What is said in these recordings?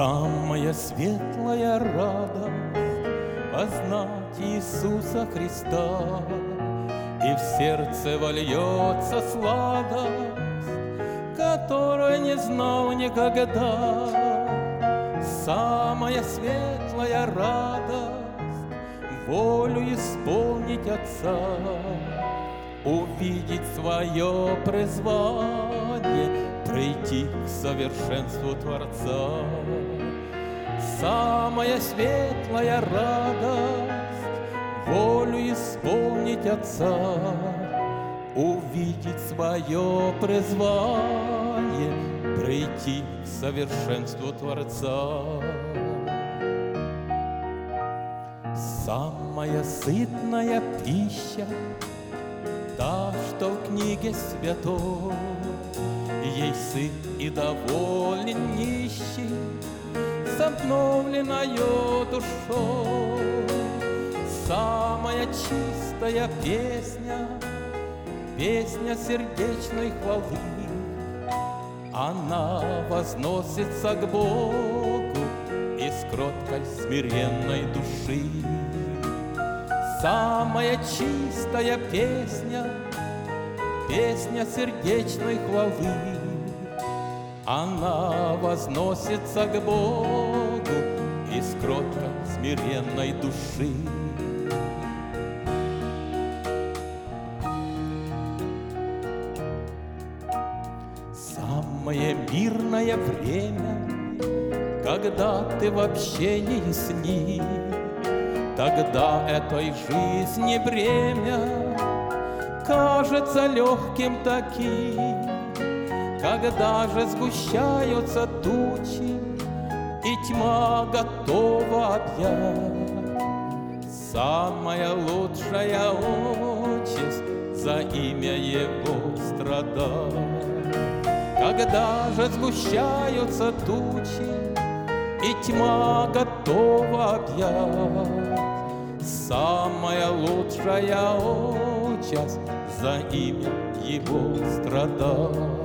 Самая светлая радость познать Иисуса Христа, И в сердце вольется сладость, которую не знал никогда. Самая светлая радость волю исполнить Отца, увидеть свое призвание, прийти к совершенству Творца. Самая светлая радость волю исполнить Отца, увидеть свое призвание, прийти к совершенству Творца. Самая сытная пища, та, что в книге святой, Ей сыт и доволен нищий, с обновленною душой. Самая чистая песня, песня сердечной хвалы, Она возносится к Богу из кроткой смиренной души. самая чистая песня, песня сердечной хвалы. Она возносится к Богу из кротко смиренной души. Самое мирное время, когда ты в общении с Тогда этой жизни бремя кажется легким таким, Когда же сгущаются тучи, и тьма готова объять. Самая лучшая участь за имя Его страдать. Когда же сгущаются тучи, и тьма готова объять, Самая лучшая участь за имя Его страдать.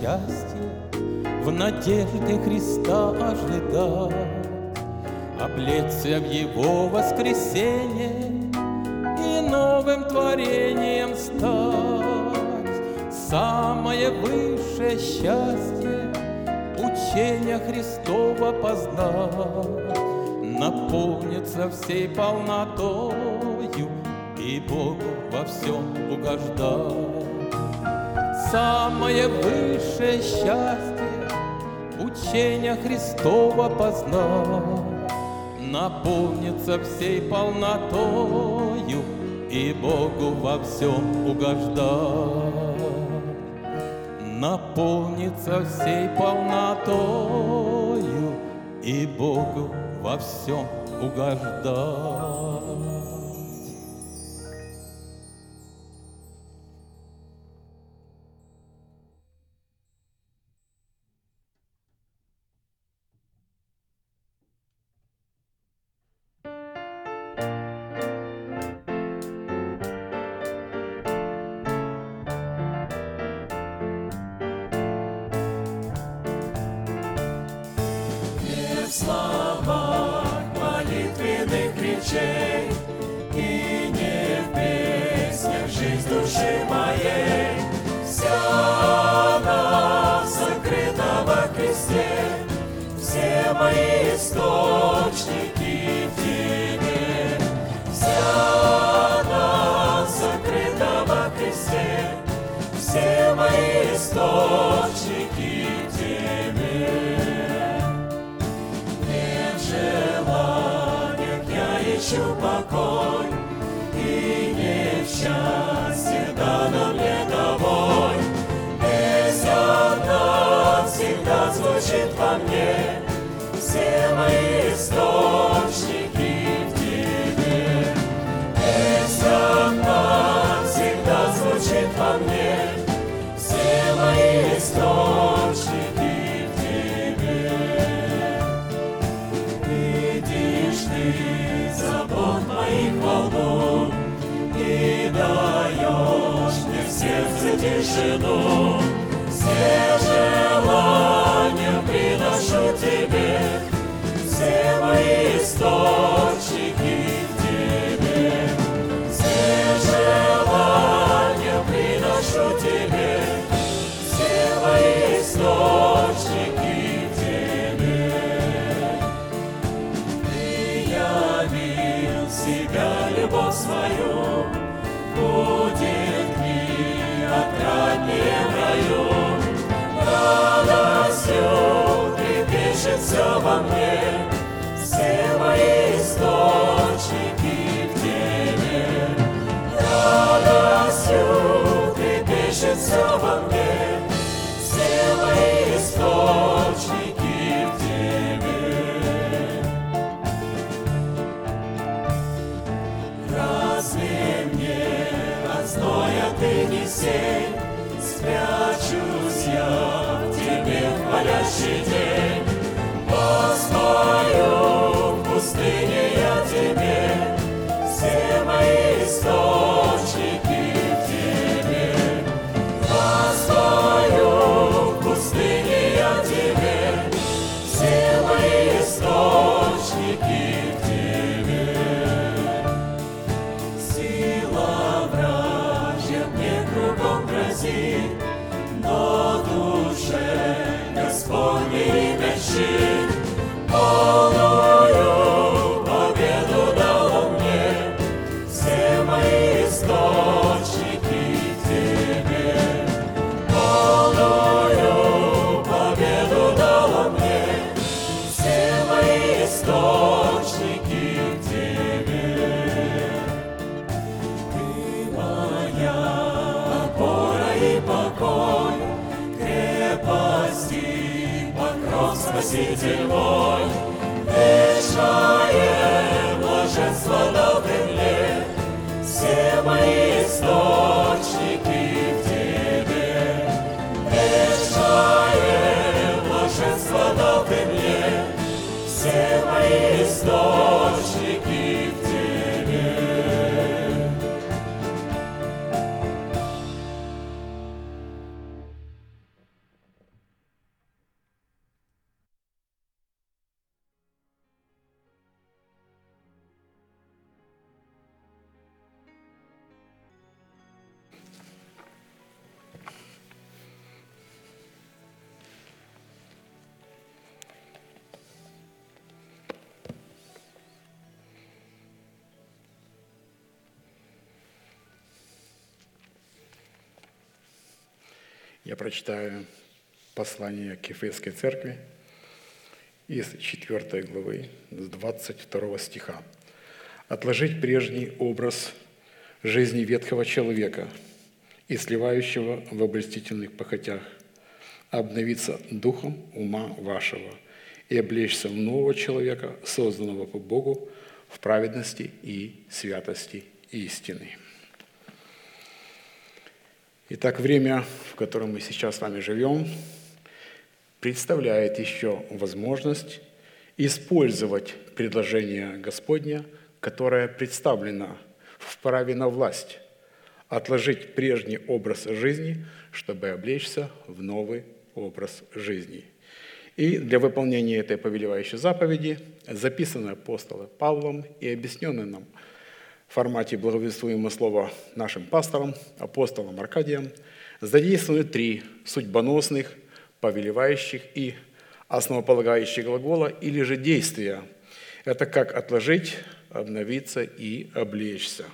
Счастье в надежде Христа ожидать, облечься в Его воскресенье и новым творением стать. Самое высшее счастье учения Христова познать, наполниться всей полнотою и Богу во всем угождать. Самое высшее счастье учения Христова познать, наполниться всей полнотою и Богу во всем угождать. Наполниться всей полнотою и Богу во всем угождать. Словах молитвенных речей И не в песнях жизнь души моей. Вся она сокрыта во Христе Все мои источники в Тебе Вся она сокрыта во Христе Все мои источники ищу покой, И не в счастье данном мне тобой. Песня всегда звучит во мне, Все мои источники сердце тишину Все все во мне, все мои Спаситель мой, вечное блаженство ты мне, все мои Я прочитаю послание к Ефесской церкви из 4 главы, с 22 стиха. «Отложить прежний образ жизни ветхого человека и сливающего в обольстительных похотях, обновиться духом ума вашего и облечься в нового человека, созданного по Богу в праведности и святости истины». Итак, время, в котором мы сейчас с вами живем, представляет еще возможность использовать предложение Господня, которое представлено в праве на власть, отложить прежний образ жизни, чтобы облечься в новый образ жизни. И для выполнения этой повелевающей заповеди, записанной апостолом Павлом и объясненной нам – формате благовествуемого слова нашим пастором, апостолом Аркадием, задействованы три судьбоносных, повелевающих и основополагающих глагола или же действия. Это как отложить, обновиться и облечься.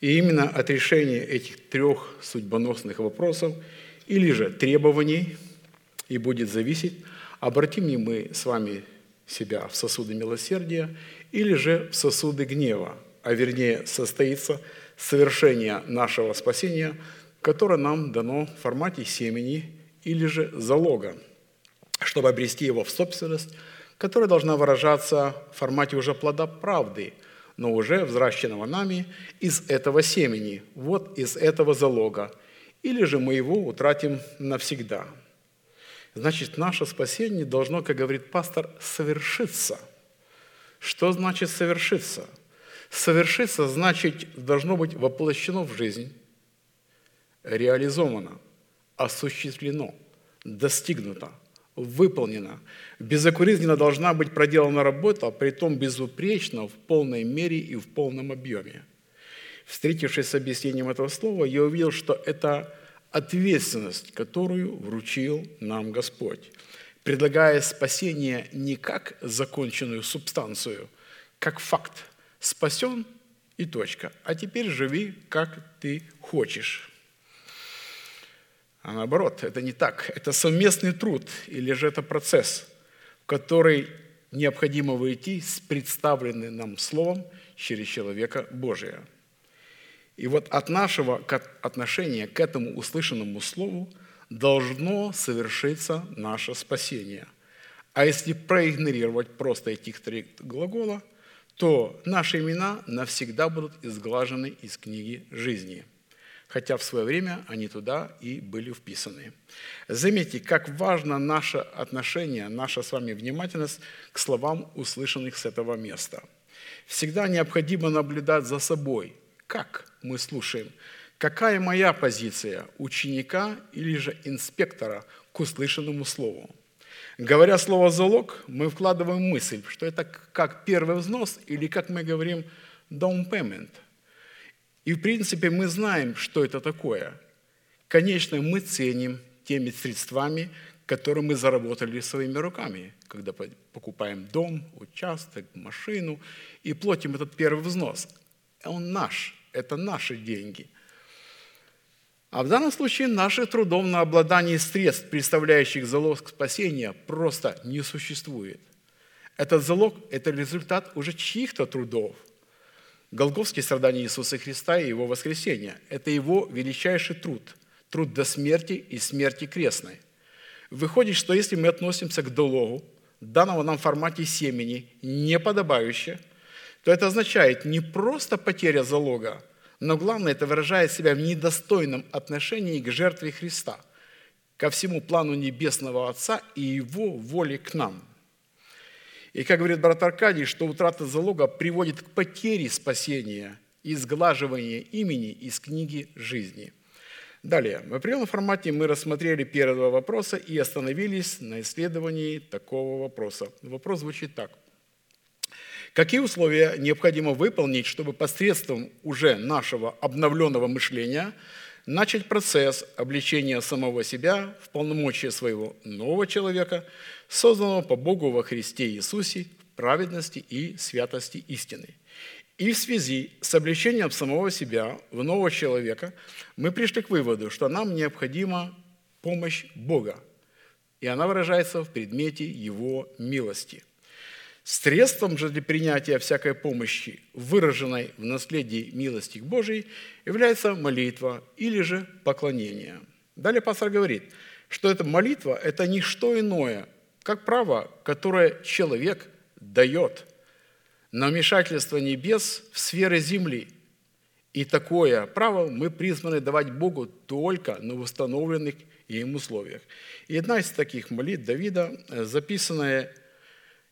И именно от решения этих трех судьбоносных вопросов или же требований и будет зависеть, обратим ли мы с вами себя в сосуды милосердия или же в сосуды гнева, а вернее состоится совершение нашего спасения, которое нам дано в формате семени или же залога, чтобы обрести его в собственность, которая должна выражаться в формате уже плода правды, но уже взращенного нами из этого семени, вот из этого залога, или же мы его утратим навсегда. Значит, наше спасение должно, как говорит пастор, совершиться. Что значит совершиться? Совершиться значит должно быть воплощено в жизнь, реализовано, осуществлено, достигнуто, выполнено. Безокуризненно должна быть проделана работа, при том безупречно, в полной мере и в полном объеме. Встретившись с объяснением этого слова, я увидел, что это ответственность, которую вручил нам Господь, предлагая спасение не как законченную субстанцию, как факт, спасен и точка. А теперь живи, как ты хочешь. А наоборот, это не так. Это совместный труд или же это процесс, в который необходимо войти с представленным нам словом через человека Божия. И вот от нашего отношения к этому услышанному слову должно совершиться наше спасение. А если проигнорировать просто этих три глагола – то наши имена навсегда будут изглажены из книги жизни, хотя в свое время они туда и были вписаны. Заметьте, как важно наше отношение, наша с вами внимательность к словам, услышанных с этого места. Всегда необходимо наблюдать за собой, как мы слушаем, какая моя позиция ученика или же инспектора к услышанному слову. Говоря слово «залог», мы вкладываем мысль, что это как первый взнос или, как мы говорим, down payment. И, в принципе, мы знаем, что это такое. Конечно, мы ценим теми средствами, которые мы заработали своими руками, когда покупаем дом, участок, машину и платим этот первый взнос. Он наш, это наши деньги – а в данном случае наших трудов на обладание средств, представляющих залог спасения, просто не существует. Этот залог – это результат уже чьих-то трудов. Голговские страдания Иисуса Христа и Его воскресения – это Его величайший труд, труд до смерти и смерти крестной. Выходит, что если мы относимся к дологу, данного нам формате семени, неподобающе, то это означает не просто потеря залога, но главное, это выражает себя в недостойном отношении к жертве Христа, ко всему плану Небесного Отца и Его воле к нам. И как говорит брат Аркадий, что утрата залога приводит к потере спасения и сглаживания имени из книги жизни. Далее, в определенном формате мы рассмотрели первого вопроса и остановились на исследовании такого вопроса. Вопрос звучит так – Какие условия необходимо выполнить, чтобы посредством уже нашего обновленного мышления начать процесс обличения самого себя в полномочия своего нового человека, созданного по Богу во Христе Иисусе в праведности и святости истины. И в связи с обличением самого себя в нового человека мы пришли к выводу, что нам необходима помощь Бога, и она выражается в предмете Его милости. Средством же для принятия всякой помощи, выраженной в наследии милости Божией, является молитва или же поклонение. Далее пастор говорит, что эта молитва – это не что иное, как право, которое человек дает на вмешательство небес в сферы земли. И такое право мы призваны давать Богу только на установленных им условиях. И одна из таких молитв Давида, записанная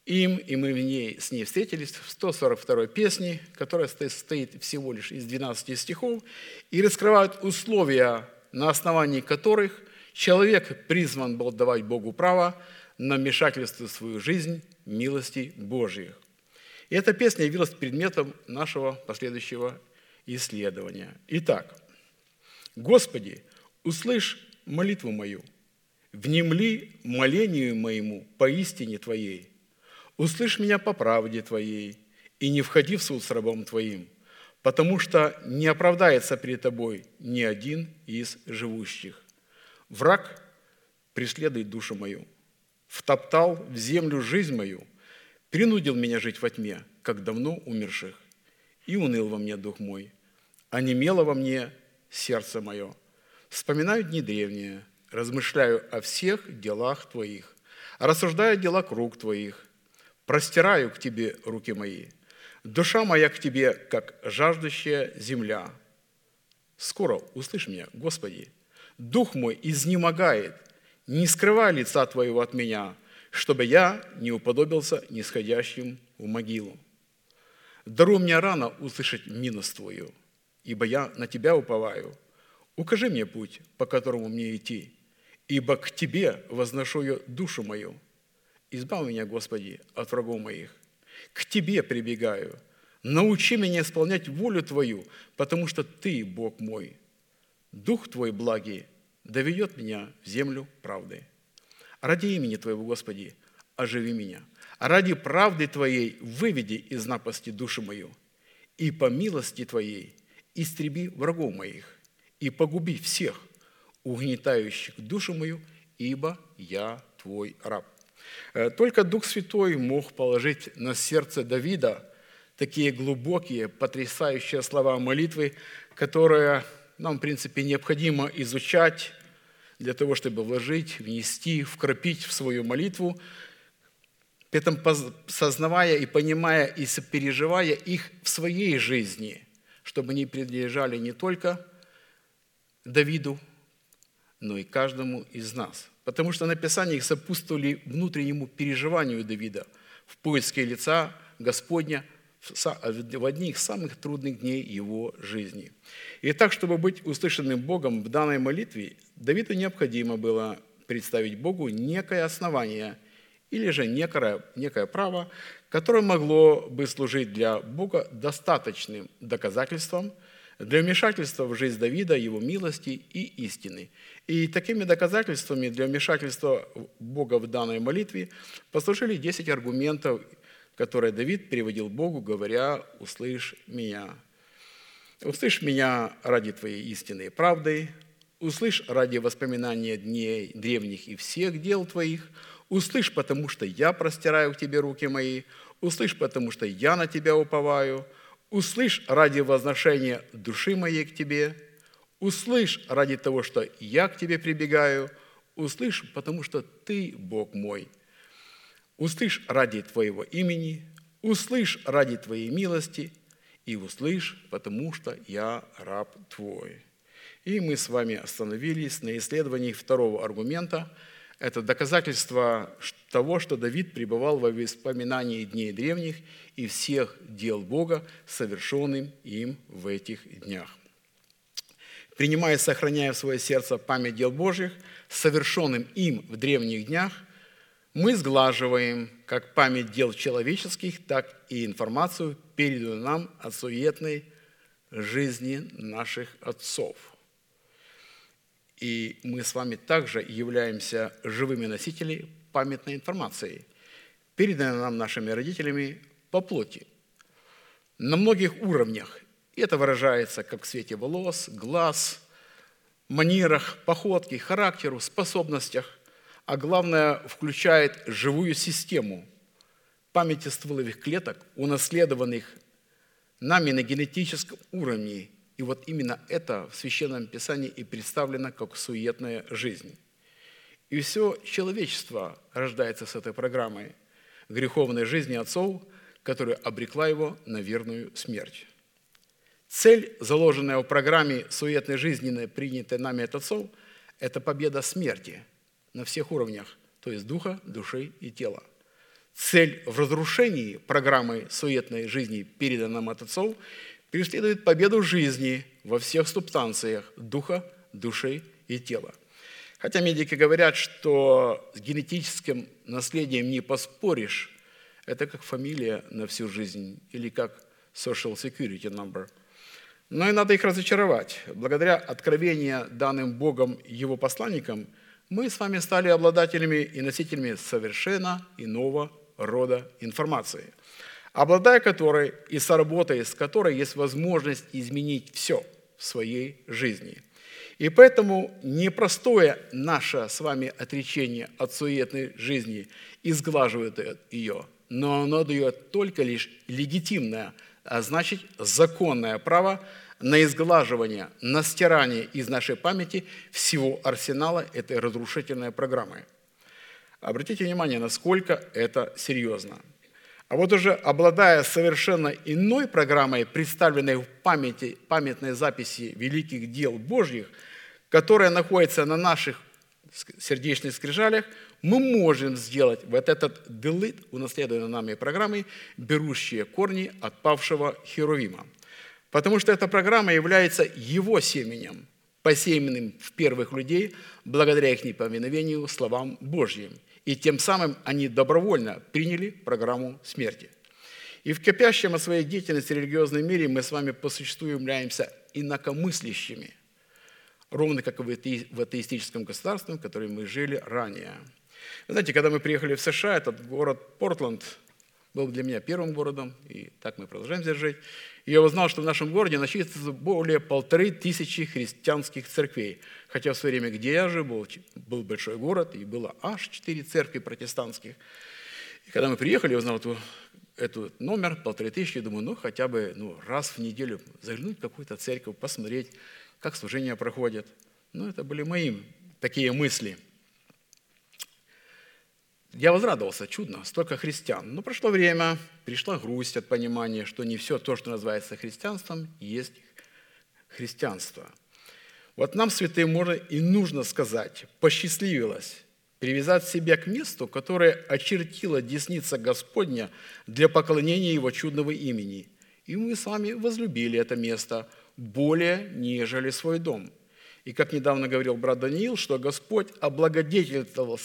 им, и мы в ней, с ней встретились в 142 песне, которая состоит всего лишь из 12 стихов, и раскрывают условия, на основании которых человек призван был давать Богу право на вмешательство в свою жизнь милости Божьих. И эта песня явилась предметом нашего последующего исследования. Итак, «Господи, услышь молитву мою, внемли молению моему по истине Твоей, Услышь меня по правде Твоей, и не входи в суд с рабом Твоим, потому что не оправдается перед Тобой ни один из живущих. Враг преследует душу мою, втоптал в землю жизнь мою, принудил меня жить во тьме, как давно умерших, и уныл во мне дух мой, а немело во мне сердце мое. Вспоминаю дни древние, размышляю о всех делах Твоих, рассуждаю о делах круг Твоих, простираю к Тебе руки мои. Душа моя к Тебе, как жаждущая земля. Скоро услышь меня, Господи. Дух мой изнемогает. Не скрывай лица Твоего от меня, чтобы я не уподобился нисходящим в могилу. Даруй мне рано услышать милость Твою, ибо я на Тебя уповаю. Укажи мне путь, по которому мне идти, ибо к Тебе возношу я душу мою – Избавь меня, Господи, от врагов моих. К Тебе прибегаю. Научи меня исполнять волю Твою, потому что Ты, Бог мой. Дух Твой благий доведет меня в землю правды. Ради имени Твоего, Господи, оживи меня. Ради правды Твоей выведи из напасти душу мою. И по милости Твоей истреби врагов моих и погуби всех, угнетающих душу мою, ибо я Твой раб. Э, только Дух Святой мог положить на сердце Давида такие глубокие, потрясающие слова молитвы, которые нам, в принципе, необходимо изучать для того, чтобы вложить, внести, вкрапить в свою молитву, при этом сознавая и понимая и сопереживая их в своей жизни, чтобы они принадлежали не только Давиду, но и каждому из нас – потому что написания их сопутствовали внутреннему переживанию Давида в поиске лица Господня в одних самых трудных дней его жизни. И так, чтобы быть услышанным Богом в данной молитве, Давиду необходимо было представить Богу некое основание или же некое, некое право, которое могло бы служить для Бога достаточным доказательством для вмешательства в жизнь Давида, его милости и истины. И такими доказательствами для вмешательства Бога в данной молитве послужили 10 аргументов, которые Давид приводил Богу, говоря «Услышь меня». «Услышь меня ради Твоей истинной правды, услышь ради воспоминания дней древних и всех дел Твоих, услышь, потому что я простираю к Тебе руки мои, услышь, потому что я на Тебя уповаю, услышь ради возношения души моей к Тебе, услышь ради того, что я к Тебе прибегаю, услышь, потому что Ты Бог мой, услышь ради Твоего имени, услышь ради Твоей милости и услышь, потому что я раб Твой». И мы с вами остановились на исследовании второго аргумента. Это доказательство того, что Давид пребывал во воспоминании дней древних и всех дел Бога, совершенным им в этих днях. Принимая и сохраняя в свое сердце память дел Божьих, совершенным им в древних днях, мы сглаживаем как память дел человеческих, так и информацию, переданную нам от суетной жизни наших отцов – и мы с вами также являемся живыми носителями памятной информации, переданной нам нашими родителями по плоти. На многих уровнях. И это выражается как в цвете волос, глаз, манерах, походке, характеру, способностях, а главное, включает живую систему памяти стволовых клеток, унаследованных нами на генетическом уровне и вот именно это в Священном Писании и представлено как суетная жизнь. И все человечество рождается с этой программой греховной жизни отцов, которая обрекла его на верную смерть. Цель, заложенная в программе суетной жизни, принятой нами от отцов, это победа смерти на всех уровнях, то есть духа, души и тела. Цель в разрушении программы суетной жизни, переданной нам от отцов, преследует победу жизни во всех субстанциях духа, души и тела. Хотя медики говорят, что с генетическим наследием не поспоришь, это как фамилия на всю жизнь или как social security number. Но и надо их разочаровать. Благодаря откровению, данным Богом Его посланникам, мы с вами стали обладателями и носителями совершенно иного рода информации – обладая которой и сработая с которой есть возможность изменить все в своей жизни. И поэтому непростое наше с вами отречение от суетной жизни изглаживает ее, но оно дает только лишь легитимное, а значит законное право на изглаживание, на стирание из нашей памяти всего арсенала этой разрушительной программы. Обратите внимание, насколько это серьезно – а вот уже обладая совершенно иной программой, представленной в памяти, памятной записи великих дел Божьих, которая находится на наших сердечных скрижалях, мы можем сделать вот этот делит, унаследованный нами программой, берущие корни от павшего Херувима. Потому что эта программа является его семенем, посеянным в первых людей, благодаря их неповиновению словам Божьим – и тем самым они добровольно приняли программу смерти. И в кипящем о своей деятельности религиозном мире мы с вами по существу являемся инакомыслящими, ровно как и в атеистическом государстве, в котором мы жили ранее. Вы знаете, когда мы приехали в США, этот город Портленд был для меня первым городом, и так мы продолжаем здесь жить. И я узнал, что в нашем городе насчитывается более полторы тысячи христианских церквей. Хотя в свое время, где я жил, был, был большой город, и было аж четыре церкви протестантских. И когда мы приехали, я узнал эту, эту номер, полторы тысячи, думаю, ну хотя бы ну, раз в неделю заглянуть в какую-то церковь, посмотреть, как служение проходит. Ну, это были мои такие мысли – я возрадовался, чудно, столько христиан. Но прошло время, пришла грусть от понимания, что не все то, что называется христианством, есть христианство. Вот нам, святым, можно и нужно сказать, посчастливилось привязать себя к месту, которое очертила десница Господня для поклонения Его чудного имени. И мы с вами возлюбили это место более, нежели свой дом. И как недавно говорил брат Даниил, что Господь облагодетельствовал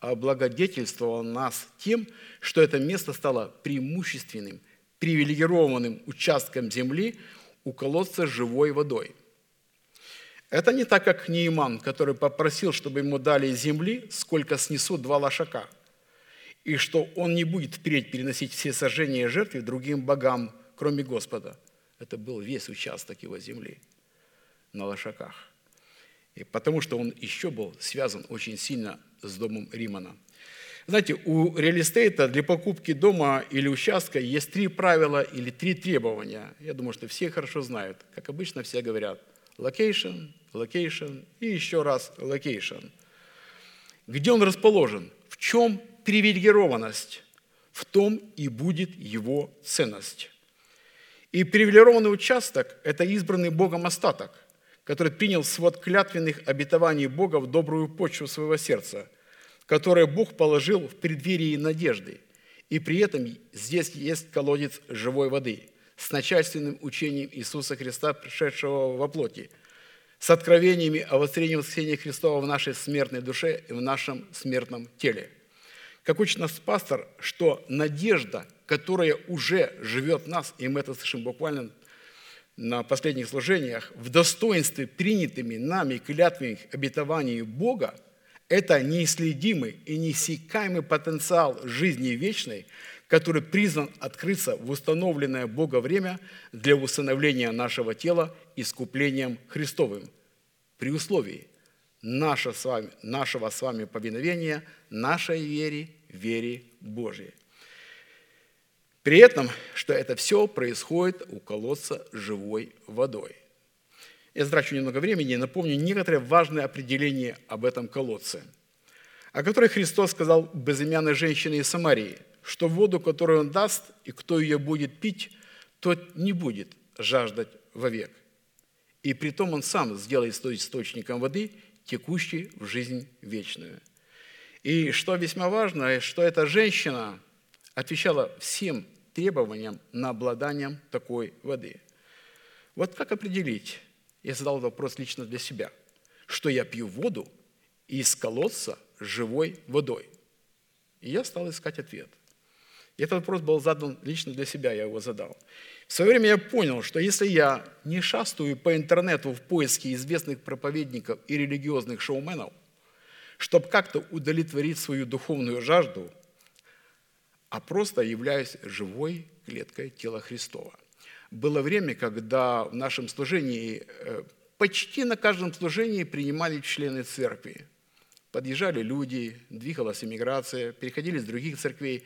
облагодетельствовал нас тем, что это место стало преимущественным, привилегированным участком земли у колодца живой водой. Это не так, как Нейман, который попросил, чтобы ему дали земли, сколько снесут два лошака, и что он не будет впредь переносить все сожжения и жертвы другим богам, кроме Господа. Это был весь участок его земли на лошаках. И потому что он еще был связан очень сильно с домом Римана. Знаете, у реалистейта для покупки дома или участка есть три правила или три требования. Я думаю, что все хорошо знают. Как обычно все говорят, location, location и еще раз location. Где он расположен? В чем привилегированность? В том и будет его ценность. И привилегированный участок – это избранный Богом остаток, который принял свод клятвенных обетований Бога в добрую почву своего сердца – которое Бог положил в преддверии надежды. И при этом здесь есть колодец живой воды с начальственным учением Иисуса Христа, пришедшего во плоти, с откровениями о воскресении воскресения Христова в нашей смертной душе и в нашем смертном теле. Как учит нас пастор, что надежда, которая уже живет в нас, и мы это слышим буквально на последних служениях, в достоинстве принятыми нами клятвенных обетований Бога – это неисследимый и неиссякаемый потенциал жизни вечной, который призван открыться в установленное Бога время для установления нашего тела искуплением Христовым, при условии нашего с вами, нашего с вами повиновения нашей вере, вере Божьей. При этом, что это все происходит у колодца живой водой – я затрачу немного времени и напомню некоторые важные определения об этом колодце, о которых Христос сказал безымянной женщине из Самарии, что воду, которую Он даст, и кто ее будет пить, тот не будет жаждать вовек. И при том Он сам сделает источником воды, текущей в жизнь вечную. И что весьма важно, что эта женщина отвечала всем требованиям на обладанием такой воды. Вот как определить, я задал вопрос лично для себя, что я пью воду из колодца живой водой. И я стал искать ответ. И этот вопрос был задан лично для себя, я его задал. В свое время я понял, что если я не шастаю по интернету в поиске известных проповедников и религиозных шоуменов, чтобы как-то удовлетворить свою духовную жажду, а просто являюсь живой клеткой тела Христова – было время, когда в нашем служении э, почти на каждом служении принимали члены церкви. Подъезжали люди, двигалась иммиграция, переходили с других церквей.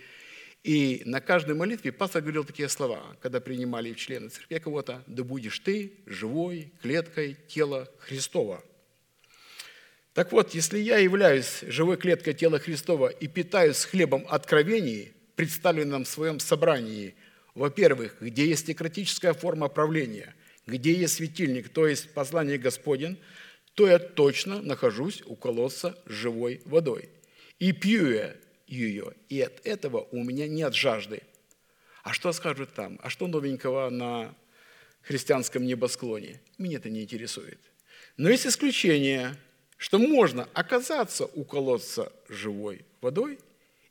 И на каждой молитве пастор говорил такие слова, когда принимали члены церкви кого-то, «Да будешь ты живой клеткой тела Христова». Так вот, если я являюсь живой клеткой тела Христова и питаюсь хлебом откровений, представленным в своем собрании – во-первых, где есть теократическая форма правления, где есть светильник, то есть послание Господень, то я точно нахожусь у колодца живой водой. И пью я ее, и от этого у меня нет жажды. А что скажут там? А что новенького на христианском небосклоне? Меня это не интересует. Но есть исключение, что можно оказаться у колодца живой водой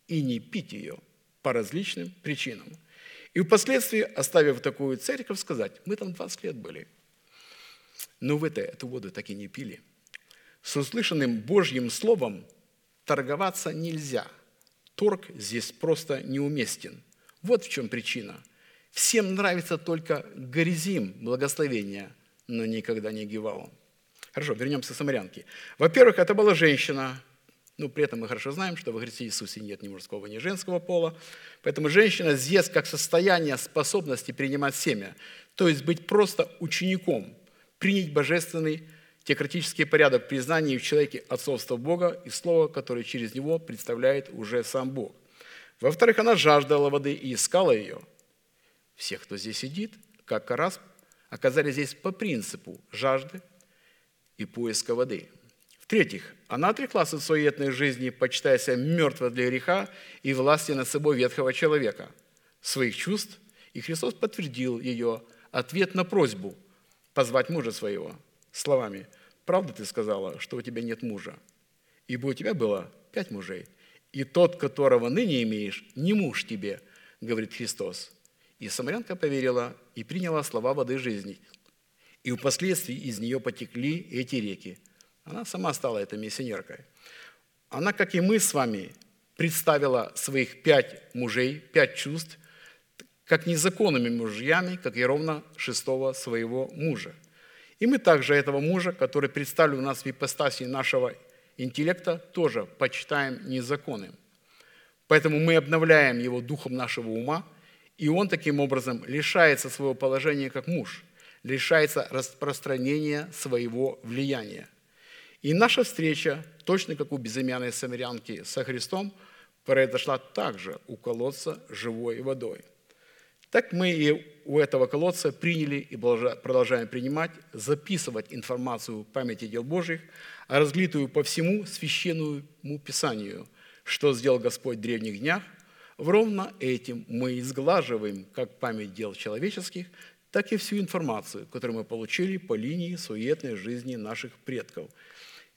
и не пить ее по различным причинам – и впоследствии, оставив такую церковь, сказать, мы там 20 лет были, но в это эту воду так и не пили. С услышанным Божьим словом торговаться нельзя. Торг здесь просто неуместен. Вот в чем причина. Всем нравится только горизим благословения, но никогда не гивал. Хорошо, вернемся к самарянке. Во-первых, это была женщина, ну, при этом мы хорошо знаем, что во Христе Иисусе нет ни мужского, ни женского пола. Поэтому женщина здесь как состояние способности принимать семя, то есть быть просто учеником, принять божественный теократический порядок признания в человеке отцовства Бога и слова, которое через него представляет уже сам Бог. Во-вторых, она жаждала воды и искала ее. Все, кто здесь сидит, как раз оказались здесь по принципу жажды и поиска воды – в-третьих, она отреклась от суетной жизни, почитая себя мертвой для греха и власти над собой ветхого человека, своих чувств, и Христос подтвердил ее ответ на просьбу позвать мужа своего словами «Правда ты сказала, что у тебя нет мужа, ибо у тебя было пять мужей, и тот, которого ныне имеешь, не муж тебе, говорит Христос. И самарянка поверила и приняла слова воды жизни. И впоследствии из нее потекли эти реки. Она сама стала этой миссионеркой. Она, как и мы с вами, представила своих пять мужей, пять чувств, как незаконными мужьями, как и ровно шестого своего мужа. И мы также этого мужа, который представлен у нас в ипостаси нашего интеллекта, тоже почитаем незаконным. Поэтому мы обновляем его духом нашего ума, и он таким образом лишается своего положения как муж, лишается распространения своего влияния. И наша встреча, точно как у безымянной самарянки со Христом – произошла также у колодца живой водой. Так мы и у этого колодца приняли и продолжаем принимать, записывать информацию памяти дел Божьих, разлитую по всему священному Писанию, что сделал Господь в древних днях, ровно этим мы изглаживаем как память дел человеческих, так и всю информацию, которую мы получили по линии суетной жизни наших предков.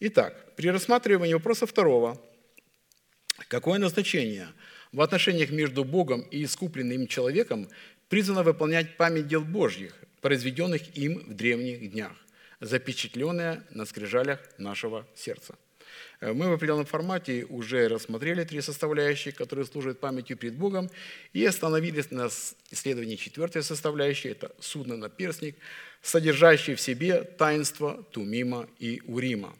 Итак, при рассматривании вопроса второго – Какое назначение в отношениях между Богом и искупленным человеком призвано выполнять память дел Божьих, произведенных им в древних днях, запечатленная на скрижалях нашего сердца? Э, мы в определенном формате уже рассмотрели три составляющие, которые служат памятью перед Богом, и остановились на исследовании четвертой составляющей – это судно-наперстник, содержащий в себе таинство Тумима и Урима,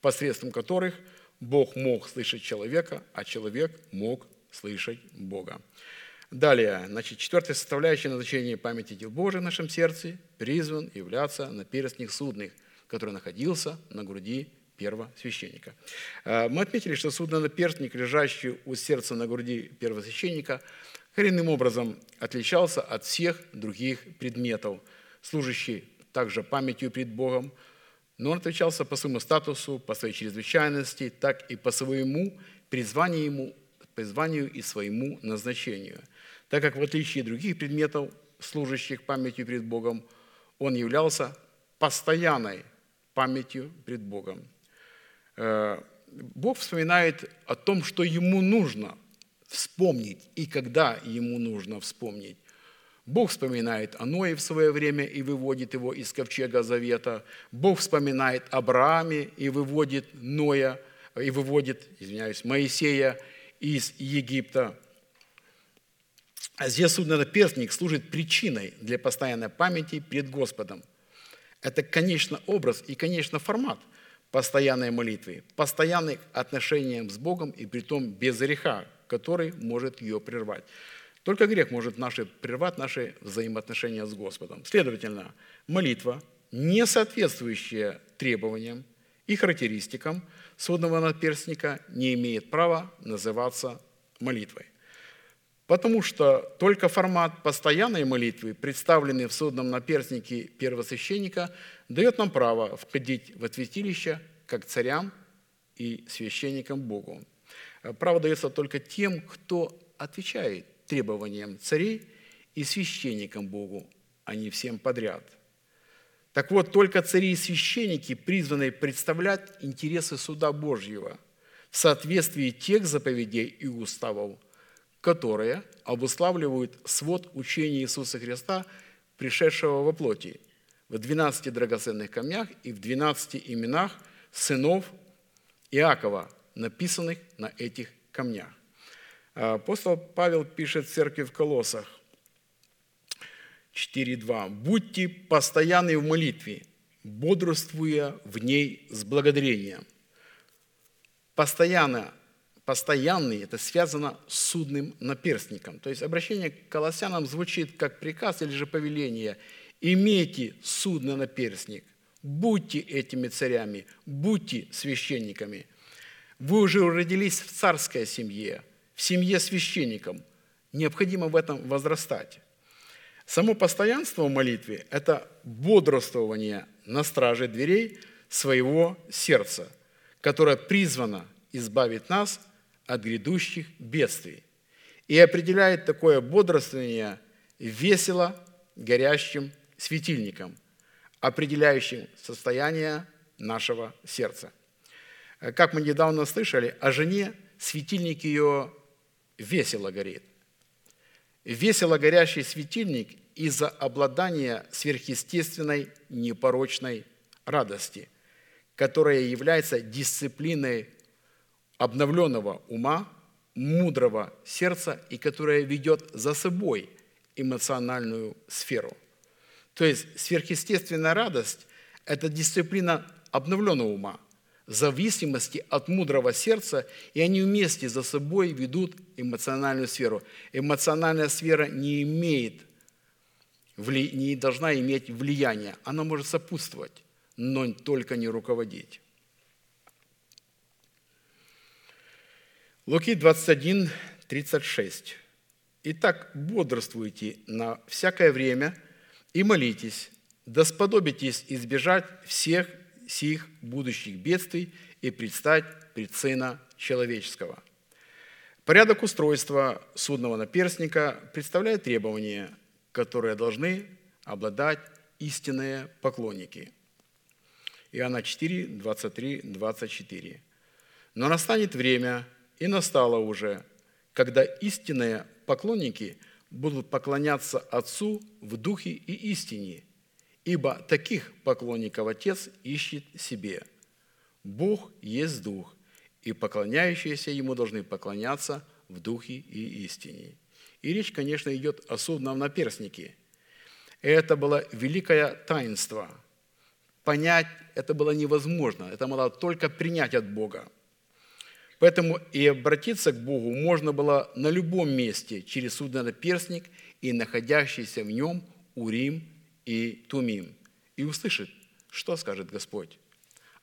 посредством которых – Бог мог слышать человека, а человек мог слышать Бога. Далее, значит, четвертая составляющая назначения памяти дел Божий в нашем сердце призван являться на перстник судных, который находился на груди первосвященника. Э, мы отметили, что судно-наперстник, лежащий у сердца на груди первосвященника, коренным образом отличался от всех других предметов, служащий также памятью пред Богом, но он отличался по своему статусу, по своей чрезвычайности, так и по своему призванию, ему, призванию и своему назначению. Так как в отличие от других предметов, служащих памятью перед Богом, он являлся постоянной памятью пред Богом. Э, Бог вспоминает о том, что ему нужно вспомнить и когда ему нужно вспомнить. Бог вспоминает о Ное в свое время и выводит его из ковчега Завета. Бог вспоминает Аврааме и выводит Ноя, и выводит, извиняюсь, Моисея из Египта. А здесь судно-наперстник служит причиной для постоянной памяти пред Господом. Это, конечно, образ и, конечно, формат постоянной молитвы, постоянных отношений с Богом и при том без греха, который может ее прервать. Только грех может наши, прервать наши взаимоотношения с Господом. Следовательно, молитва, не соответствующая требованиям и характеристикам судного наперстника, не имеет права называться молитвой. Потому что только формат постоянной молитвы, представленный в судном наперстнике первосвященника, дает нам право входить в святилище как царям и священникам Богу. Право дается только тем, кто отвечает требованиям царей и священникам Богу, а не всем подряд. Так вот, только цари и священники призваны представлять интересы суда Божьего в соответствии тех заповедей и уставов, которые обуславливают свод учения Иисуса Христа, пришедшего во плоти, в 12 драгоценных камнях и в 12 именах сынов Иакова, написанных на этих камнях. Апостол Павел пишет в церкви в Колоссах 4.2. «Будьте постоянны в молитве, бодрствуя в ней с благодарением». Постоянно, постоянный – это связано с судным наперстником. То есть обращение к колоссянам звучит как приказ или же повеление. «Имейте судный наперстник, будьте этими царями, будьте священниками». Вы уже родились в царской семье – в семье священником. Необходимо в этом возрастать. Само постоянство в молитве – это бодрствование на страже дверей своего сердца, которое призвано избавить нас от грядущих бедствий и определяет такое бодрствование весело горящим светильником, определяющим состояние нашего сердца. Как мы недавно слышали, о жене светильник ее весело горит. Весело горящий светильник из-за обладания сверхъестественной непорочной радости, которая является дисциплиной обновленного ума, мудрого сердца и которая ведет за собой эмоциональную сферу. То есть сверхъестественная радость – это дисциплина обновленного ума, зависимости от мудрого сердца, и они вместе за собой ведут эмоциональную сферу. Эмоциональная сфера не имеет, не должна иметь влияния, она может сопутствовать, но только не руководить. Луки 21, 36. «Итак, бодрствуйте на всякое время и молитесь, да сподобитесь избежать всех сих будущих бедствий и предстать пред Сына Человеческого». Порядок устройства судного наперстника представляет требования, которые должны обладать истинные поклонники. Иоанна 4, 23, 24. «Но настанет время, и настало уже, когда истинные поклонники будут поклоняться Отцу в духе и истине, ибо таких поклонников Отец ищет себе. Бог есть Дух, и поклоняющиеся Ему должны поклоняться в духе и истине. И речь, конечно, идет о судном наперстнике. Это было великое таинство. Понять это было невозможно. Это было только принять от Бога. Поэтому и обратиться к Богу можно было на любом месте через судно-наперстник и находящийся в нем Урим и Тумим, и услышать, что скажет Господь.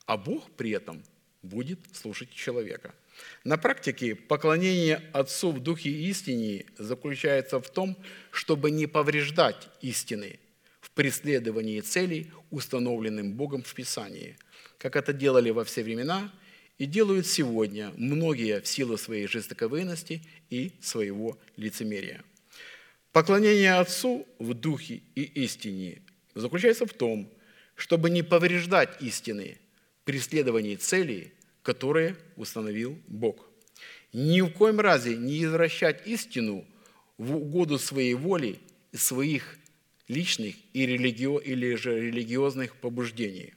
А Бог при этом будет слушать человека. На практике поклонение Отцу в Духе истине заключается в том, чтобы не повреждать истины в преследовании целей, установленным Богом в Писании, как это делали во все времена – и делают сегодня многие в силу своей жестоковыности и своего лицемерия. Поклонение Отцу в духе и истине заключается в том, чтобы не повреждать истины при следовании целей, которые установил Бог. Ни в коем разе не извращать истину в угоду своей воли своих личных и религио, или же религиозных побуждений.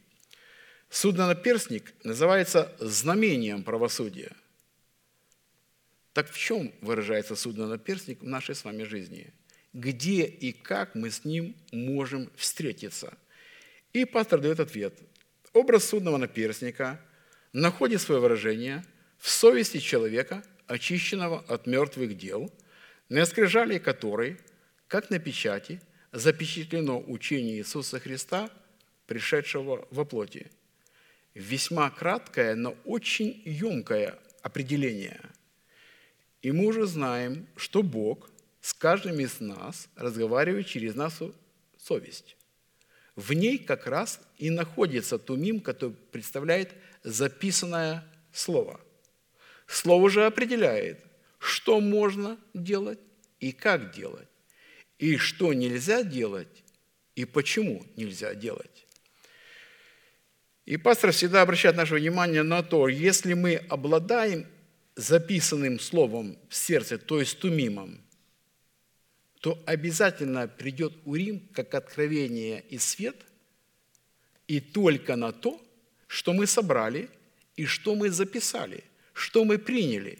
Судно-наперстник называется знамением правосудия. Так в чем выражается судно-наперстник в нашей с вами жизни? Где и как мы с ним можем встретиться? И пастор дает ответ. Образ судного наперстника находит свое выражение в совести человека, очищенного от мертвых дел, на скрижале которой, как на печати, запечатлено учение Иисуса Христа, пришедшего во плоти – весьма краткое, но очень емкое определение. И мы уже знаем, что Бог с каждым из нас разговаривает через нашу совесть. В ней как раз и находится тумим, который представляет записанное слово. Слово же определяет, что можно делать и как делать, и что нельзя делать, и почему нельзя делать. И пастор всегда обращает наше внимание на то, если мы обладаем записанным словом в сердце, то есть тумимом, то обязательно придет Урим как откровение и свет, и только на то, что мы собрали и что мы записали, что мы приняли.